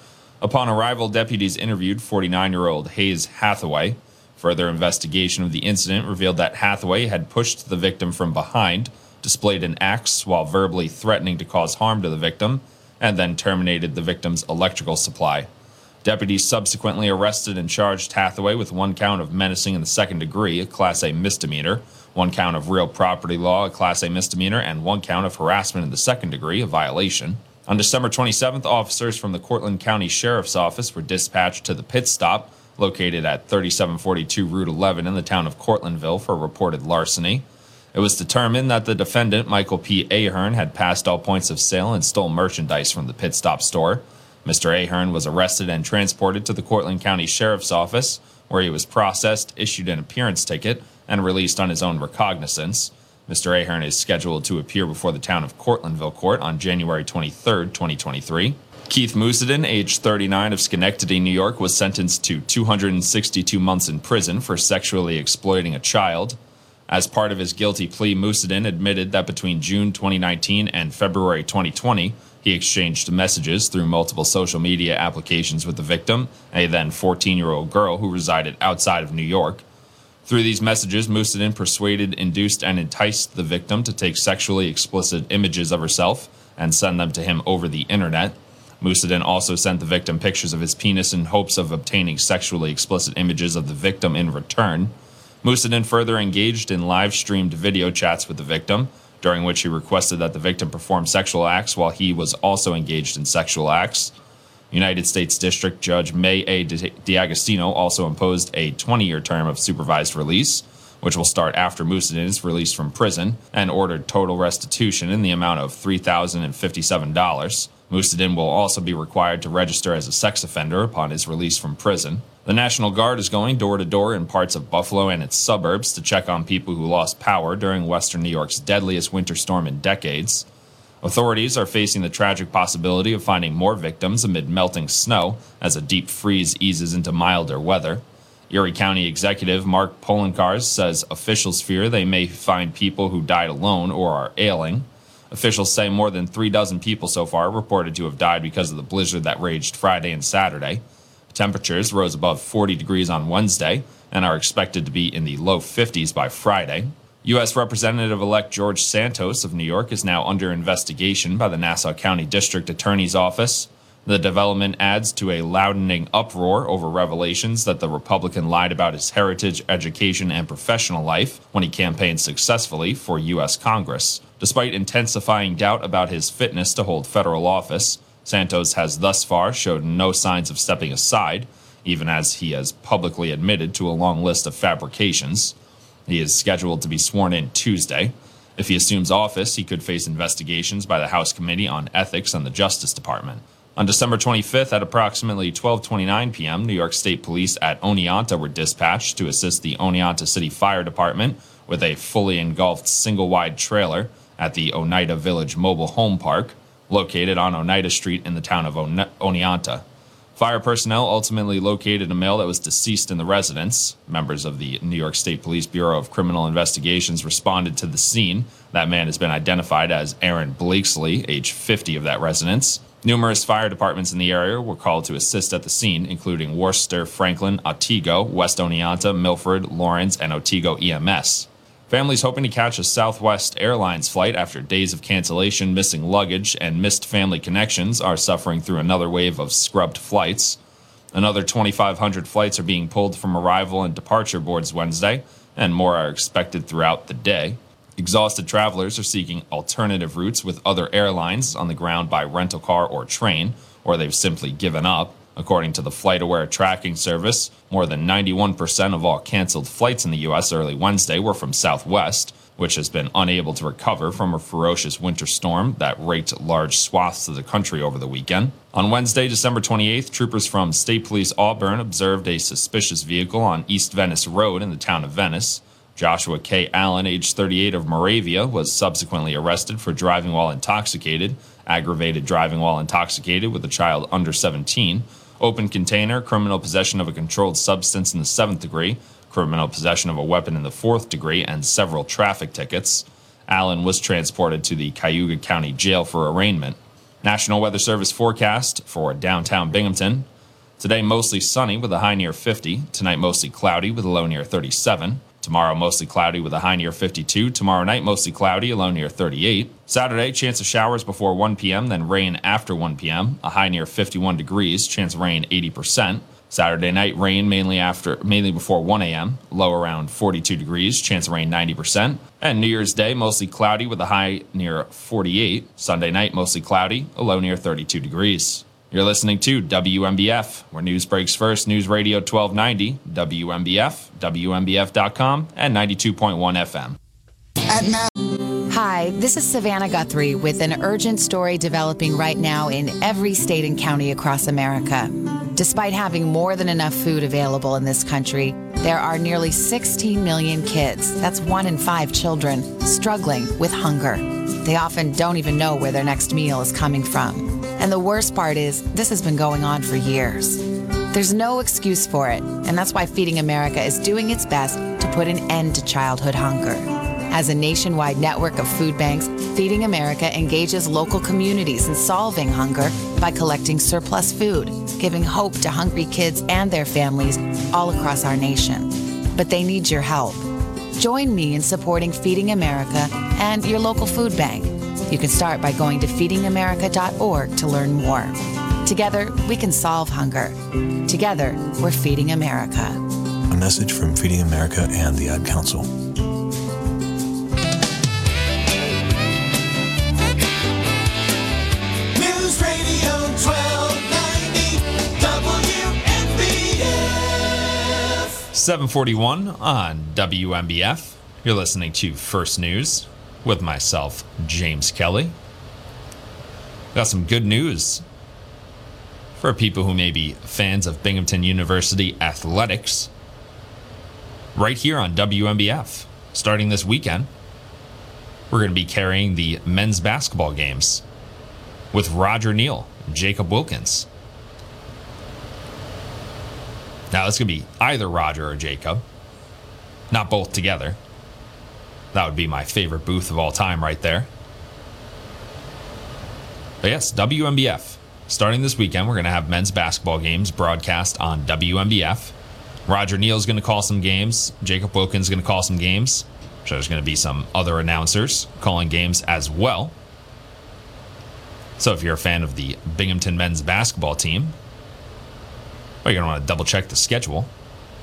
Upon arrival, deputies interviewed 49 year old Hayes Hathaway. Further investigation of the incident revealed that Hathaway had pushed the victim from behind, displayed an axe while verbally threatening to cause harm to the victim, and then terminated the victim's electrical supply. Deputies subsequently arrested and charged Hathaway with one count of menacing in the second degree, a Class A misdemeanor, one count of real property law, a Class A misdemeanor, and one count of harassment in the second degree, a violation. On December 27th, officers from the Cortland County Sheriff's Office were dispatched to the pit stop located at 3742 Route 11 in the town of Cortlandville for reported larceny. It was determined that the defendant, Michael P. Ahern, had passed all points of sale and stole merchandise from the pit stop store. Mr. Ahern was arrested and transported to the Cortland County Sheriff's Office, where he was processed, issued an appearance ticket, and released on his own recognizance. Mr. Ahern is scheduled to appear before the town of Cortlandville Court on January 23, 2023. Keith Musadin, age 39 of Schenectady, New York, was sentenced to 262 months in prison for sexually exploiting a child. As part of his guilty plea, Musadin admitted that between June 2019 and February 2020, he exchanged messages through multiple social media applications with the victim, a then 14 year old girl who resided outside of New York. Through these messages, Musadin persuaded, induced, and enticed the victim to take sexually explicit images of herself and send them to him over the internet. Musadin also sent the victim pictures of his penis in hopes of obtaining sexually explicit images of the victim in return. Musadin further engaged in live streamed video chats with the victim, during which he requested that the victim perform sexual acts while he was also engaged in sexual acts. United States District Judge Mae A. Di- D'Agostino also imposed a 20 year term of supervised release, which will start after Musadin is released from prison, and ordered total restitution in the amount of $3,057. Musadin will also be required to register as a sex offender upon his release from prison. The National Guard is going door to door in parts of Buffalo and its suburbs to check on people who lost power during western New York's deadliest winter storm in decades. Authorities are facing the tragic possibility of finding more victims amid melting snow as a deep freeze eases into milder weather. Erie County Executive Mark Poloncarz says officials fear they may find people who died alone or are ailing. Officials say more than three dozen people so far reported to have died because of the blizzard that raged Friday and Saturday. Temperatures rose above 40 degrees on Wednesday and are expected to be in the low 50s by Friday. U.S. Representative elect George Santos of New York is now under investigation by the Nassau County District Attorney's Office. The development adds to a loudening uproar over revelations that the Republican lied about his heritage, education, and professional life when he campaigned successfully for U.S. Congress. Despite intensifying doubt about his fitness to hold federal office, Santos has thus far showed no signs of stepping aside, even as he has publicly admitted to a long list of fabrications. He is scheduled to be sworn in Tuesday. If he assumes office, he could face investigations by the House Committee on Ethics and the Justice Department. On December 25th at approximately 12:29 p.m., New York State Police at Oneonta were dispatched to assist the Oneonta City Fire Department with a fully engulfed single wide trailer at the Oneida Village Mobile Home Park, located on Oneida Street in the town of One- Oneonta. Fire personnel ultimately located a male that was deceased in the residence. Members of the New York State Police Bureau of Criminal Investigations responded to the scene. That man has been identified as Aaron Blakesley, age 50 of that residence. Numerous fire departments in the area were called to assist at the scene, including Worcester, Franklin, Otsego, West Oneonta, Milford, Laurens, and Otsego EMS. Families hoping to catch a Southwest Airlines flight after days of cancellation, missing luggage, and missed family connections are suffering through another wave of scrubbed flights. Another 2,500 flights are being pulled from arrival and departure boards Wednesday, and more are expected throughout the day. Exhausted travelers are seeking alternative routes with other airlines on the ground by rental car or train, or they've simply given up. According to the FlightAware tracking service, more than 91% of all canceled flights in the U.S. early Wednesday were from Southwest, which has been unable to recover from a ferocious winter storm that raked large swaths of the country over the weekend. On Wednesday, December 28th, troopers from State Police Auburn observed a suspicious vehicle on East Venice Road in the town of Venice. Joshua K. Allen, age 38 of Moravia, was subsequently arrested for driving while intoxicated, aggravated driving while intoxicated with a child under 17, open container, criminal possession of a controlled substance in the seventh degree, criminal possession of a weapon in the fourth degree, and several traffic tickets. Allen was transported to the Cayuga County Jail for arraignment. National Weather Service forecast for downtown Binghamton. Today, mostly sunny with a high near 50. Tonight, mostly cloudy with a low near 37. Tomorrow, mostly cloudy with a high near 52. Tomorrow night, mostly cloudy, a low near 38. Saturday, chance of showers before 1 p.m., then rain after 1 p.m. A high near 51 degrees, chance of rain 80%. Saturday night, rain mainly after, mainly before 1 a.m. Low around 42 degrees, chance of rain 90%. And New Year's Day, mostly cloudy with a high near 48. Sunday night, mostly cloudy, a low near 32 degrees. You're listening to WNBF, where news breaks first. News Radio 1290, WNBF, WNBF.com, and 92.1 FM. Hi, this is Savannah Guthrie with an urgent story developing right now in every state and county across America. Despite having more than enough food available in this country, there are nearly 16 million kids, that's one in five children, struggling with hunger. They often don't even know where their next meal is coming from. And the worst part is, this has been going on for years. There's no excuse for it, and that's why Feeding America is doing its best to put an end to childhood hunger. As a nationwide network of food banks, Feeding America engages local communities in solving hunger by collecting surplus food, giving hope to hungry kids and their families all across our nation. But they need your help. Join me in supporting Feeding America and your local food bank. You can start by going to feedingamerica.org to learn more. Together, we can solve hunger. Together, we're feeding America. A message from Feeding America and the Ad Council. 741 on WNBF. You're listening to First News with myself, James Kelly. Got some good news for people who may be fans of Binghamton University athletics. Right here on WNBF, starting this weekend, we're going to be carrying the men's basketball games with Roger Neal Jacob Wilkins. Now, it's to be either Roger or Jacob, not both together. That would be my favorite booth of all time, right there. But yes, WNBF. Starting this weekend, we're going to have men's basketball games broadcast on WNBF. Roger Neal's going to call some games. Jacob Wilkins is going to call some games. I'm there's going to be some other announcers calling games as well. So if you're a fan of the Binghamton men's basketball team, you're going to want to double check the schedule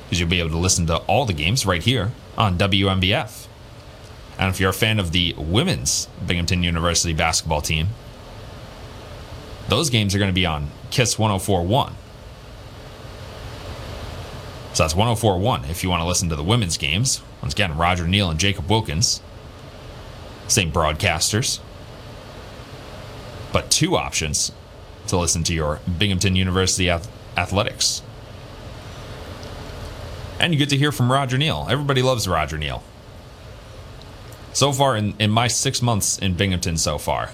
because you'll be able to listen to all the games right here on WNBF. And if you're a fan of the women's Binghamton University basketball team, those games are going to be on KISS 1041. So that's 1041 if you want to listen to the women's games. Once again, Roger Neal and Jacob Wilkins, same broadcasters. But two options to listen to your Binghamton University ath- athletics. And you get to hear from Roger Neal. Everybody loves Roger Neal. So far, in, in my six months in Binghamton so far,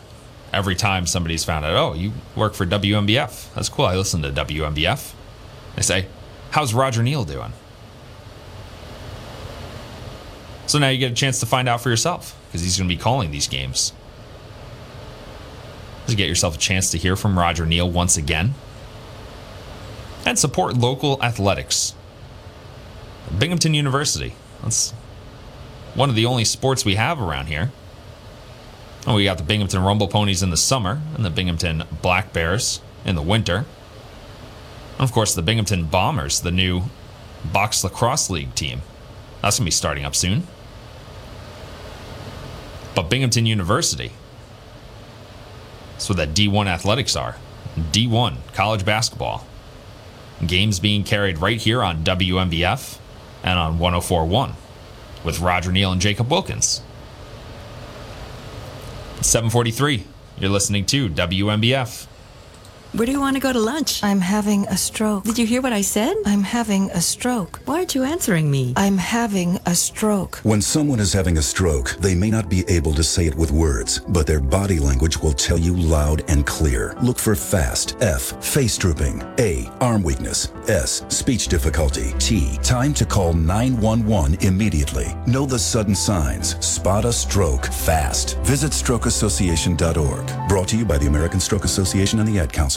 every time somebody's found out, oh, you work for WNBF. That's cool. I listen to WNBF. They say, how's Roger Neal doing? So now you get a chance to find out for yourself because he's going to be calling these games. To get yourself a chance to hear from Roger Neal once again. And support local athletics. Binghamton University. That's one of the only sports we have around here. And we got the Binghamton Rumble Ponies in the summer and the Binghamton Black Bears in the winter. And of course, the Binghamton Bombers, the new box lacrosse league team. That's going to be starting up soon. But Binghamton University, that's what that D1 athletics are. D1, college basketball. Games being carried right here on WNBF and on 1041 with Roger Neal and Jacob Wilkins. 743, you're listening to WNBF. Where do you want to go to lunch? I'm having a stroke. Did you hear what I said? I'm having a stroke. Why aren't you answering me? I'm having a stroke. When someone is having a stroke, they may not be able to say it with words, but their body language will tell you loud and clear. Look for FAST, F, face drooping, A, arm weakness, S, speech difficulty, T, time to call 911 immediately. Know the sudden signs. Spot a stroke fast. Visit strokeassociation.org. Brought to you by the American Stroke Association and the Ad Council.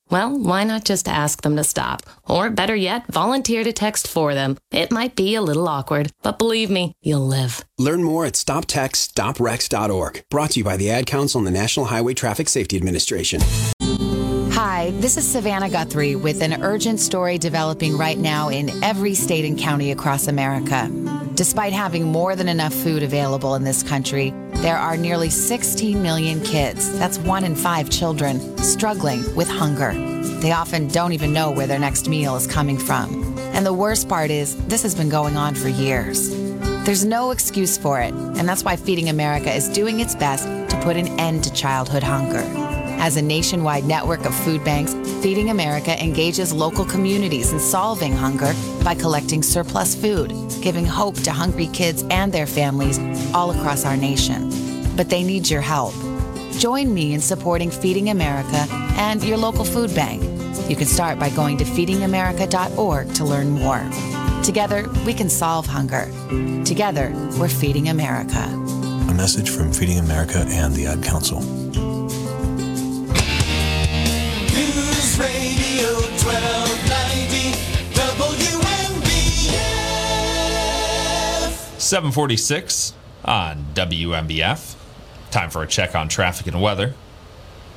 Well, why not just ask them to stop? Or better yet, volunteer to text for them. It might be a little awkward, but believe me, you'll live. Learn more at stoptextsstopwrecks.org. Brought to you by the Ad Council and the National Highway Traffic Safety Administration. Hi, this is Savannah Guthrie with an urgent story developing right now in every state and county across America. Despite having more than enough food available in this country, there are nearly 16 million kids, that's one in five children, struggling with hunger. They often don't even know where their next meal is coming from. And the worst part is, this has been going on for years. There's no excuse for it, and that's why Feeding America is doing its best to put an end to childhood hunger. As a nationwide network of food banks, Feeding America engages local communities in solving hunger by collecting surplus food, giving hope to hungry kids and their families all across our nation. But they need your help. Join me in supporting Feeding America and your local food bank. You can start by going to feedingamerica.org to learn more. Together, we can solve hunger. Together, we're feeding America. A message from Feeding America and the Ad Council. Radio 1290 WNBF. 746 on WNBF. Time for a check on traffic and weather.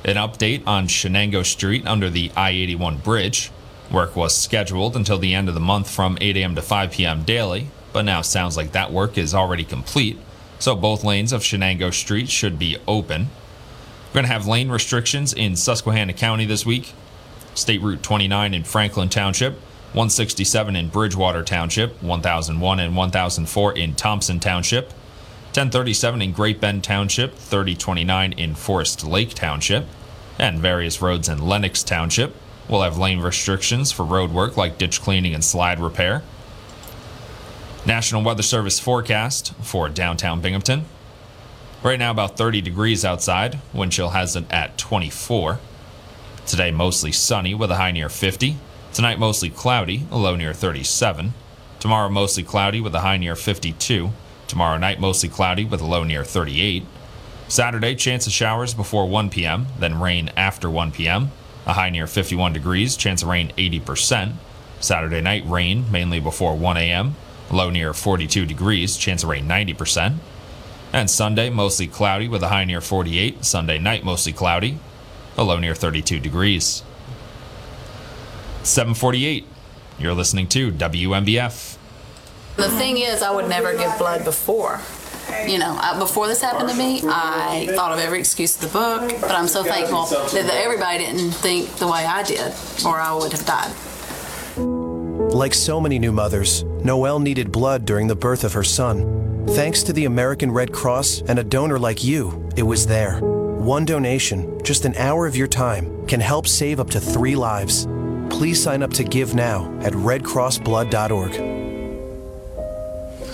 An update on Shenango Street under the I 81 bridge. Work was scheduled until the end of the month from 8 a.m. to 5 p.m. daily, but now sounds like that work is already complete, so both lanes of Shenango Street should be open. We're going to have lane restrictions in Susquehanna County this week. State Route 29 in Franklin Township, 167 in Bridgewater Township, 1001 and 1004 in Thompson Township, 1037 in Great Bend Township, 3029 in Forest Lake Township, and various roads in Lenox Township. We'll have lane restrictions for road work like ditch cleaning and slide repair. National Weather Service forecast for downtown Binghamton. Right now, about 30 degrees outside. Wind chill has it at 24. Today, mostly sunny with a high near 50. Tonight, mostly cloudy, a low near 37. Tomorrow, mostly cloudy with a high near 52. Tomorrow night, mostly cloudy with a low near 38. Saturday, chance of showers before 1 p.m., then rain after 1 p.m. A high near 51 degrees, chance of rain 80%. Saturday night, rain mainly before 1 a.m. Low near 42 degrees, chance of rain 90%. And Sunday, mostly cloudy with a high near 48. Sunday night, mostly cloudy, a low near 32 degrees. 748. You're listening to WNBF. The thing is, I would never give blood before. You know, I, before this happened to me, I thought of every excuse in the book, but I'm so thankful that everybody didn't think the way I did, or I would have died. Like so many new mothers, Noelle needed blood during the birth of her son. Thanks to the American Red Cross and a donor like you, it was there. One donation, just an hour of your time, can help save up to three lives. Please sign up to give now at redcrossblood.org.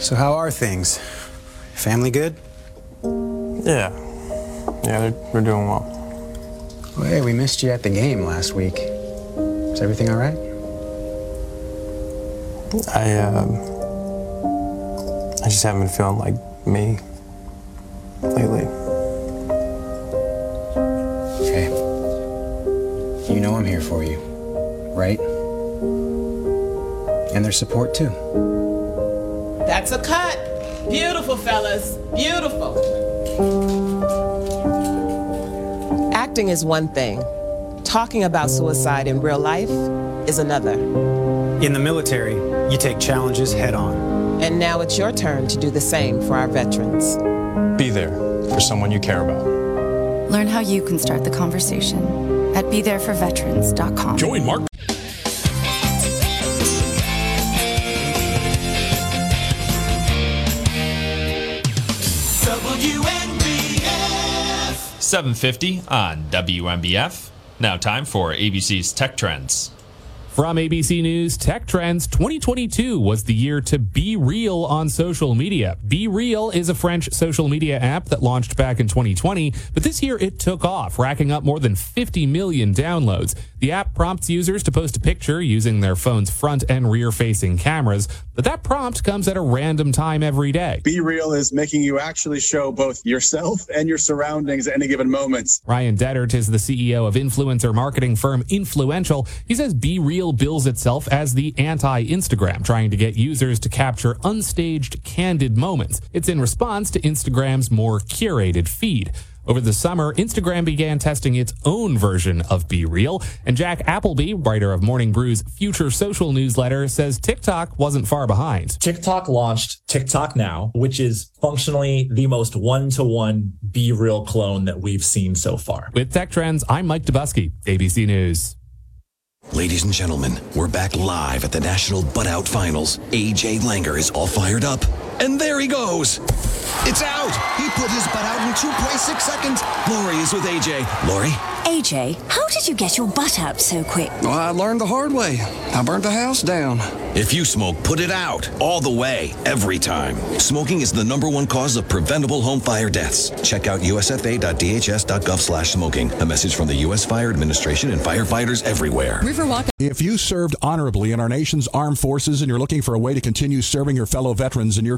So, how are things? Family good? Yeah. Yeah, they're, they're doing well. Well, hey, we missed you at the game last week. Is everything all right? I, um, I just haven't been feeling like me lately. I'm here for you, right? And their support too. That's a cut. Beautiful, fellas. Beautiful. Acting is one thing, talking about suicide in real life is another. In the military, you take challenges head on. And now it's your turn to do the same for our veterans. Be there for someone you care about. Learn how you can start the conversation at BeThereForVeterans.com. Join Mark. WNBF. 750 on WNBF. Now time for ABC's Tech Trends. From ABC News Tech Trends, 2022 was the year to be real on social media. Be Real is a French social media app that launched back in 2020, but this year it took off, racking up more than 50 million downloads. The app prompts users to post a picture using their phone's front and rear facing cameras, but that prompt comes at a random time every day. Be Real is making you actually show both yourself and your surroundings at any given moment. Ryan Detert is the CEO of influencer marketing firm Influential. He says Be Real bills itself as the anti Instagram, trying to get users to capture unstaged, candid moments. It's in response to Instagram's more curated feed. Over the summer, Instagram began testing its own version of Be Real, and Jack Appleby, writer of Morning Brew's Future Social newsletter, says TikTok wasn't far behind. TikTok launched TikTok Now, which is functionally the most one to one Be Real clone that we've seen so far. With Tech Trends, I'm Mike Dobuski, ABC News. Ladies and gentlemen, we're back live at the National Butt Out Finals. AJ Langer is all fired up. And there he goes. It's out. He put his butt out in 2.6 seconds. Lori is with AJ. Lori? AJ, how did you get your butt out so quick? Well, I learned the hard way. I burnt the house down. If you smoke, put it out. All the way. Every time. Smoking is the number one cause of preventable home fire deaths. Check out usfa.dhs.gov slash smoking. A message from the U.S. Fire Administration and firefighters everywhere. Riverwalk. If you served honorably in our nation's armed forces and you're looking for a way to continue serving your fellow veterans in your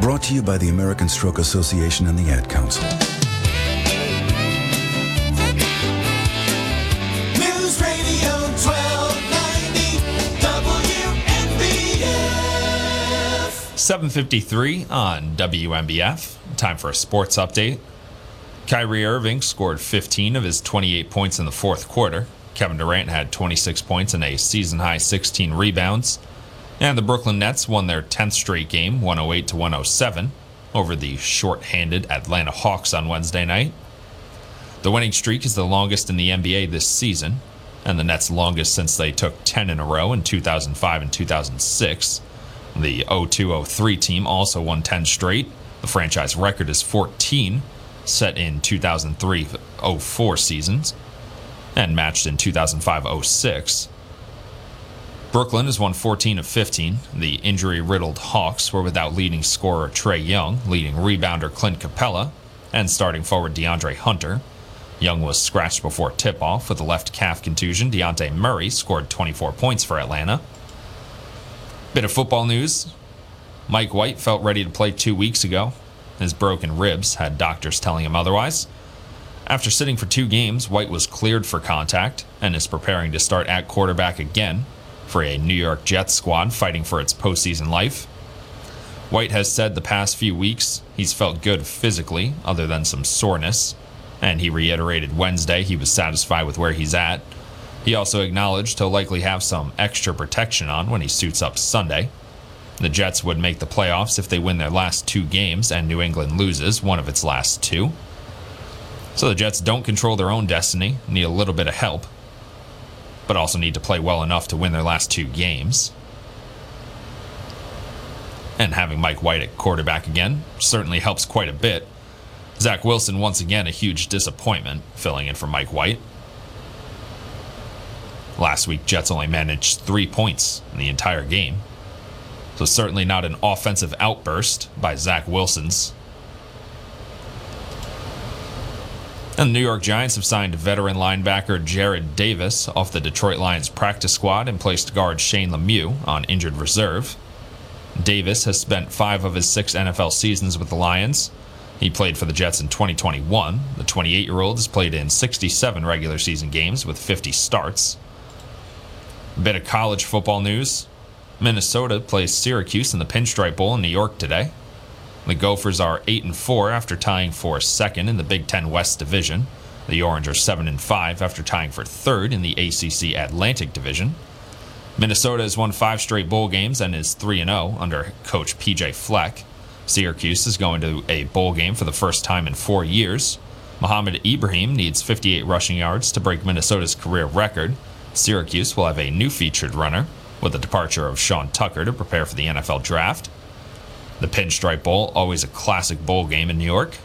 Brought to you by the American Stroke Association and the Ad Council. News Radio 1290 WNBF. 753 on WNBF. Time for a sports update. Kyrie Irving scored 15 of his 28 points in the fourth quarter. Kevin Durant had 26 points and a season high 16 rebounds. And the Brooklyn Nets won their 10th straight game, 108 to 107, over the short-handed Atlanta Hawks on Wednesday night. The winning streak is the longest in the NBA this season, and the Nets' longest since they took 10 in a row in 2005 and 2006. The 02 03 team also won 10 straight. The franchise record is 14, set in 2003 04 seasons, and matched in 2005 06. Brooklyn has won 14 of 15. The injury riddled Hawks were without leading scorer Trae Young, leading rebounder Clint Capela, and starting forward DeAndre Hunter. Young was scratched before tip off with a left calf contusion. Dejounte Murray scored 24 points for Atlanta. Bit of football news Mike White felt ready to play two weeks ago. His broken ribs had doctors telling him otherwise. After sitting for two games, White was cleared for contact and is preparing to start at quarterback again for a New York Jets squad fighting for its postseason life. White has said the past few weeks he's felt good physically, other than some soreness, and he reiterated Wednesday he was satisfied with where he's at. He also acknowledged he'll likely have some extra protection on when he suits up Sunday. The Jets would make the playoffs if they win their last two games and New England loses one of its last two. So the Jets don't control their own destiny, need a little bit of help, but also need to play well enough to win their last two games. And having Mike White at quarterback again certainly helps quite a bit. Zach Wilson, once again, a huge disappointment, filling in for Mike White. Last week, Jets only managed three points in the entire game. So, certainly not an offensive outburst by Zach Wilson's. And the New York Giants have signed veteran linebacker Jarrad Davis off the Detroit Lions practice squad and placed guard Shane Lemieux on injured reserve. Davis has spent five of his six NFL seasons with the Lions. He played for the Jets in 2021. The 28 year old has played in 67 regular season games with 50 starts. A bit of college football news Minnesota plays Syracuse in the Pinstripe Bowl in New York today. The Gophers are 8 and 4 after tying for second in the Big 10 West Division. The Orange are 7 and 5 after tying for third in the ACC Atlantic Division. Minnesota has won 5 straight bowl games and is 3 and 0 under coach PJ Fleck. Syracuse is going to a bowl game for the first time in 4 years. Mohamed Ibrahim needs 58 rushing yards to break Minnesota's career record. Syracuse will have a new featured runner with the departure of Sean Tucker to prepare for the NFL draft. The Pinstripe Bowl, always a classic bowl game in New York,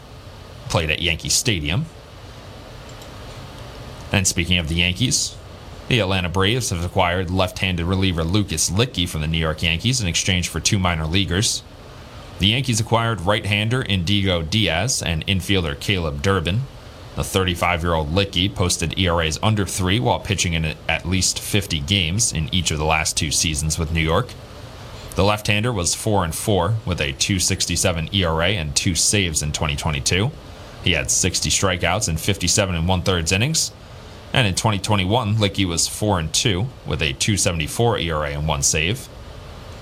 played at Yankee Stadium. And speaking of the Yankees, the Atlanta Braves have acquired left handed reliever Lucas Luetge from the New York Yankees in exchange for two minor leaguers. The Yankees acquired right hander Indigo Diaz and infielder Caleb Durbin. The 35 year old Luetge posted ERAs under three while pitching in at least 50 games in each of the last two seasons with New York. The left-hander was 4 and 4 with a 267 ERA and two saves in 2022. He had 60 strikeouts in 57 and one thirds innings. And in 2021, Luetge was 4 and 2 with a 274 ERA and one save.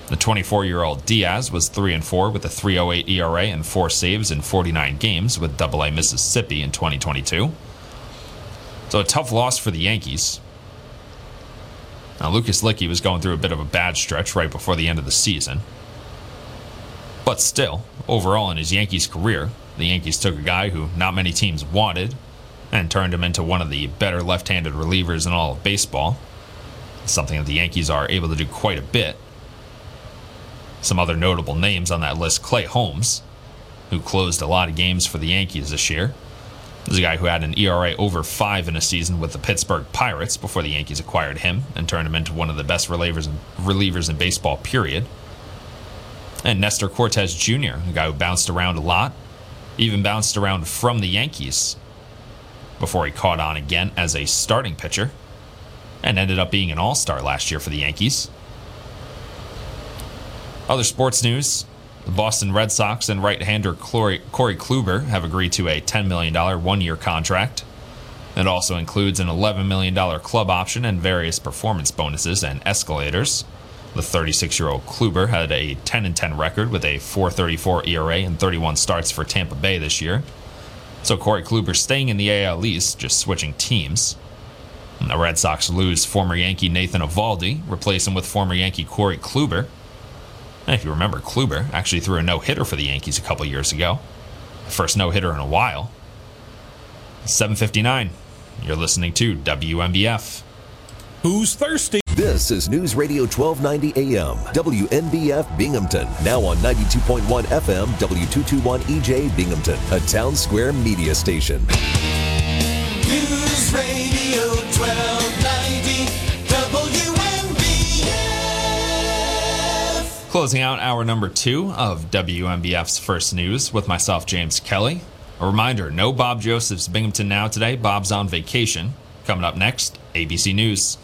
The 24-year-old Diaz was 3 and 4 with a 308 ERA and four saves in 49 games with Double-A Mississippi in 2022. So a tough loss for the Yankees. Now, Lucas Luetge was going through a bit of a bad stretch right before the end of the season. But still, overall in his Yankees career, the Yankees took a guy who not many teams wanted and turned him into one of the better left handed relievers in all of baseball. Something that the Yankees are able to do quite a bit. Some other notable names on that list Clay Holmes, who closed a lot of games for the Yankees this year. This is a guy who had an ERA over five in a season with the Pittsburgh Pirates before the Yankees acquired him and turned him into one of the best relievers in, relievers in baseball, period. And Nestor Cortes Jr., a guy who bounced around a lot, even bounced around from the Yankees before he caught on again as a starting pitcher and ended up being an all star last year for the Yankees. Other sports news the Boston Red Sox and right hander Corey, Kluber have agreed to a $10 million one year contract. It also includes an $11 million club option and various performance bonuses and escalators. The 36 year old Kluber had a 10 10 record with a 434 ERA and 31 starts for Tampa Bay this year. So Corey Kluber staying in the AL East, just switching teams. The Red Sox lose former Yankee Nathan Eovaldi, replace him with former Yankee Corey Kluber. And if you remember, Kluber actually threw a no hitter for the Yankees a couple years ago. The first no hitter in a while. 759. You're listening to WNBF. Who's thirsty? This is News Radio 1290 AM, WNBF Binghamton. Now on 92.1 FM, W221 EJ Binghamton, a Townsquare Media station. News Radio 1290 Closing out hour number two of WNBF's First News with myself, James Kelly. A reminder no Bob Joseph's Binghamton Now today. Bob's on vacation. Coming up next, ABC News.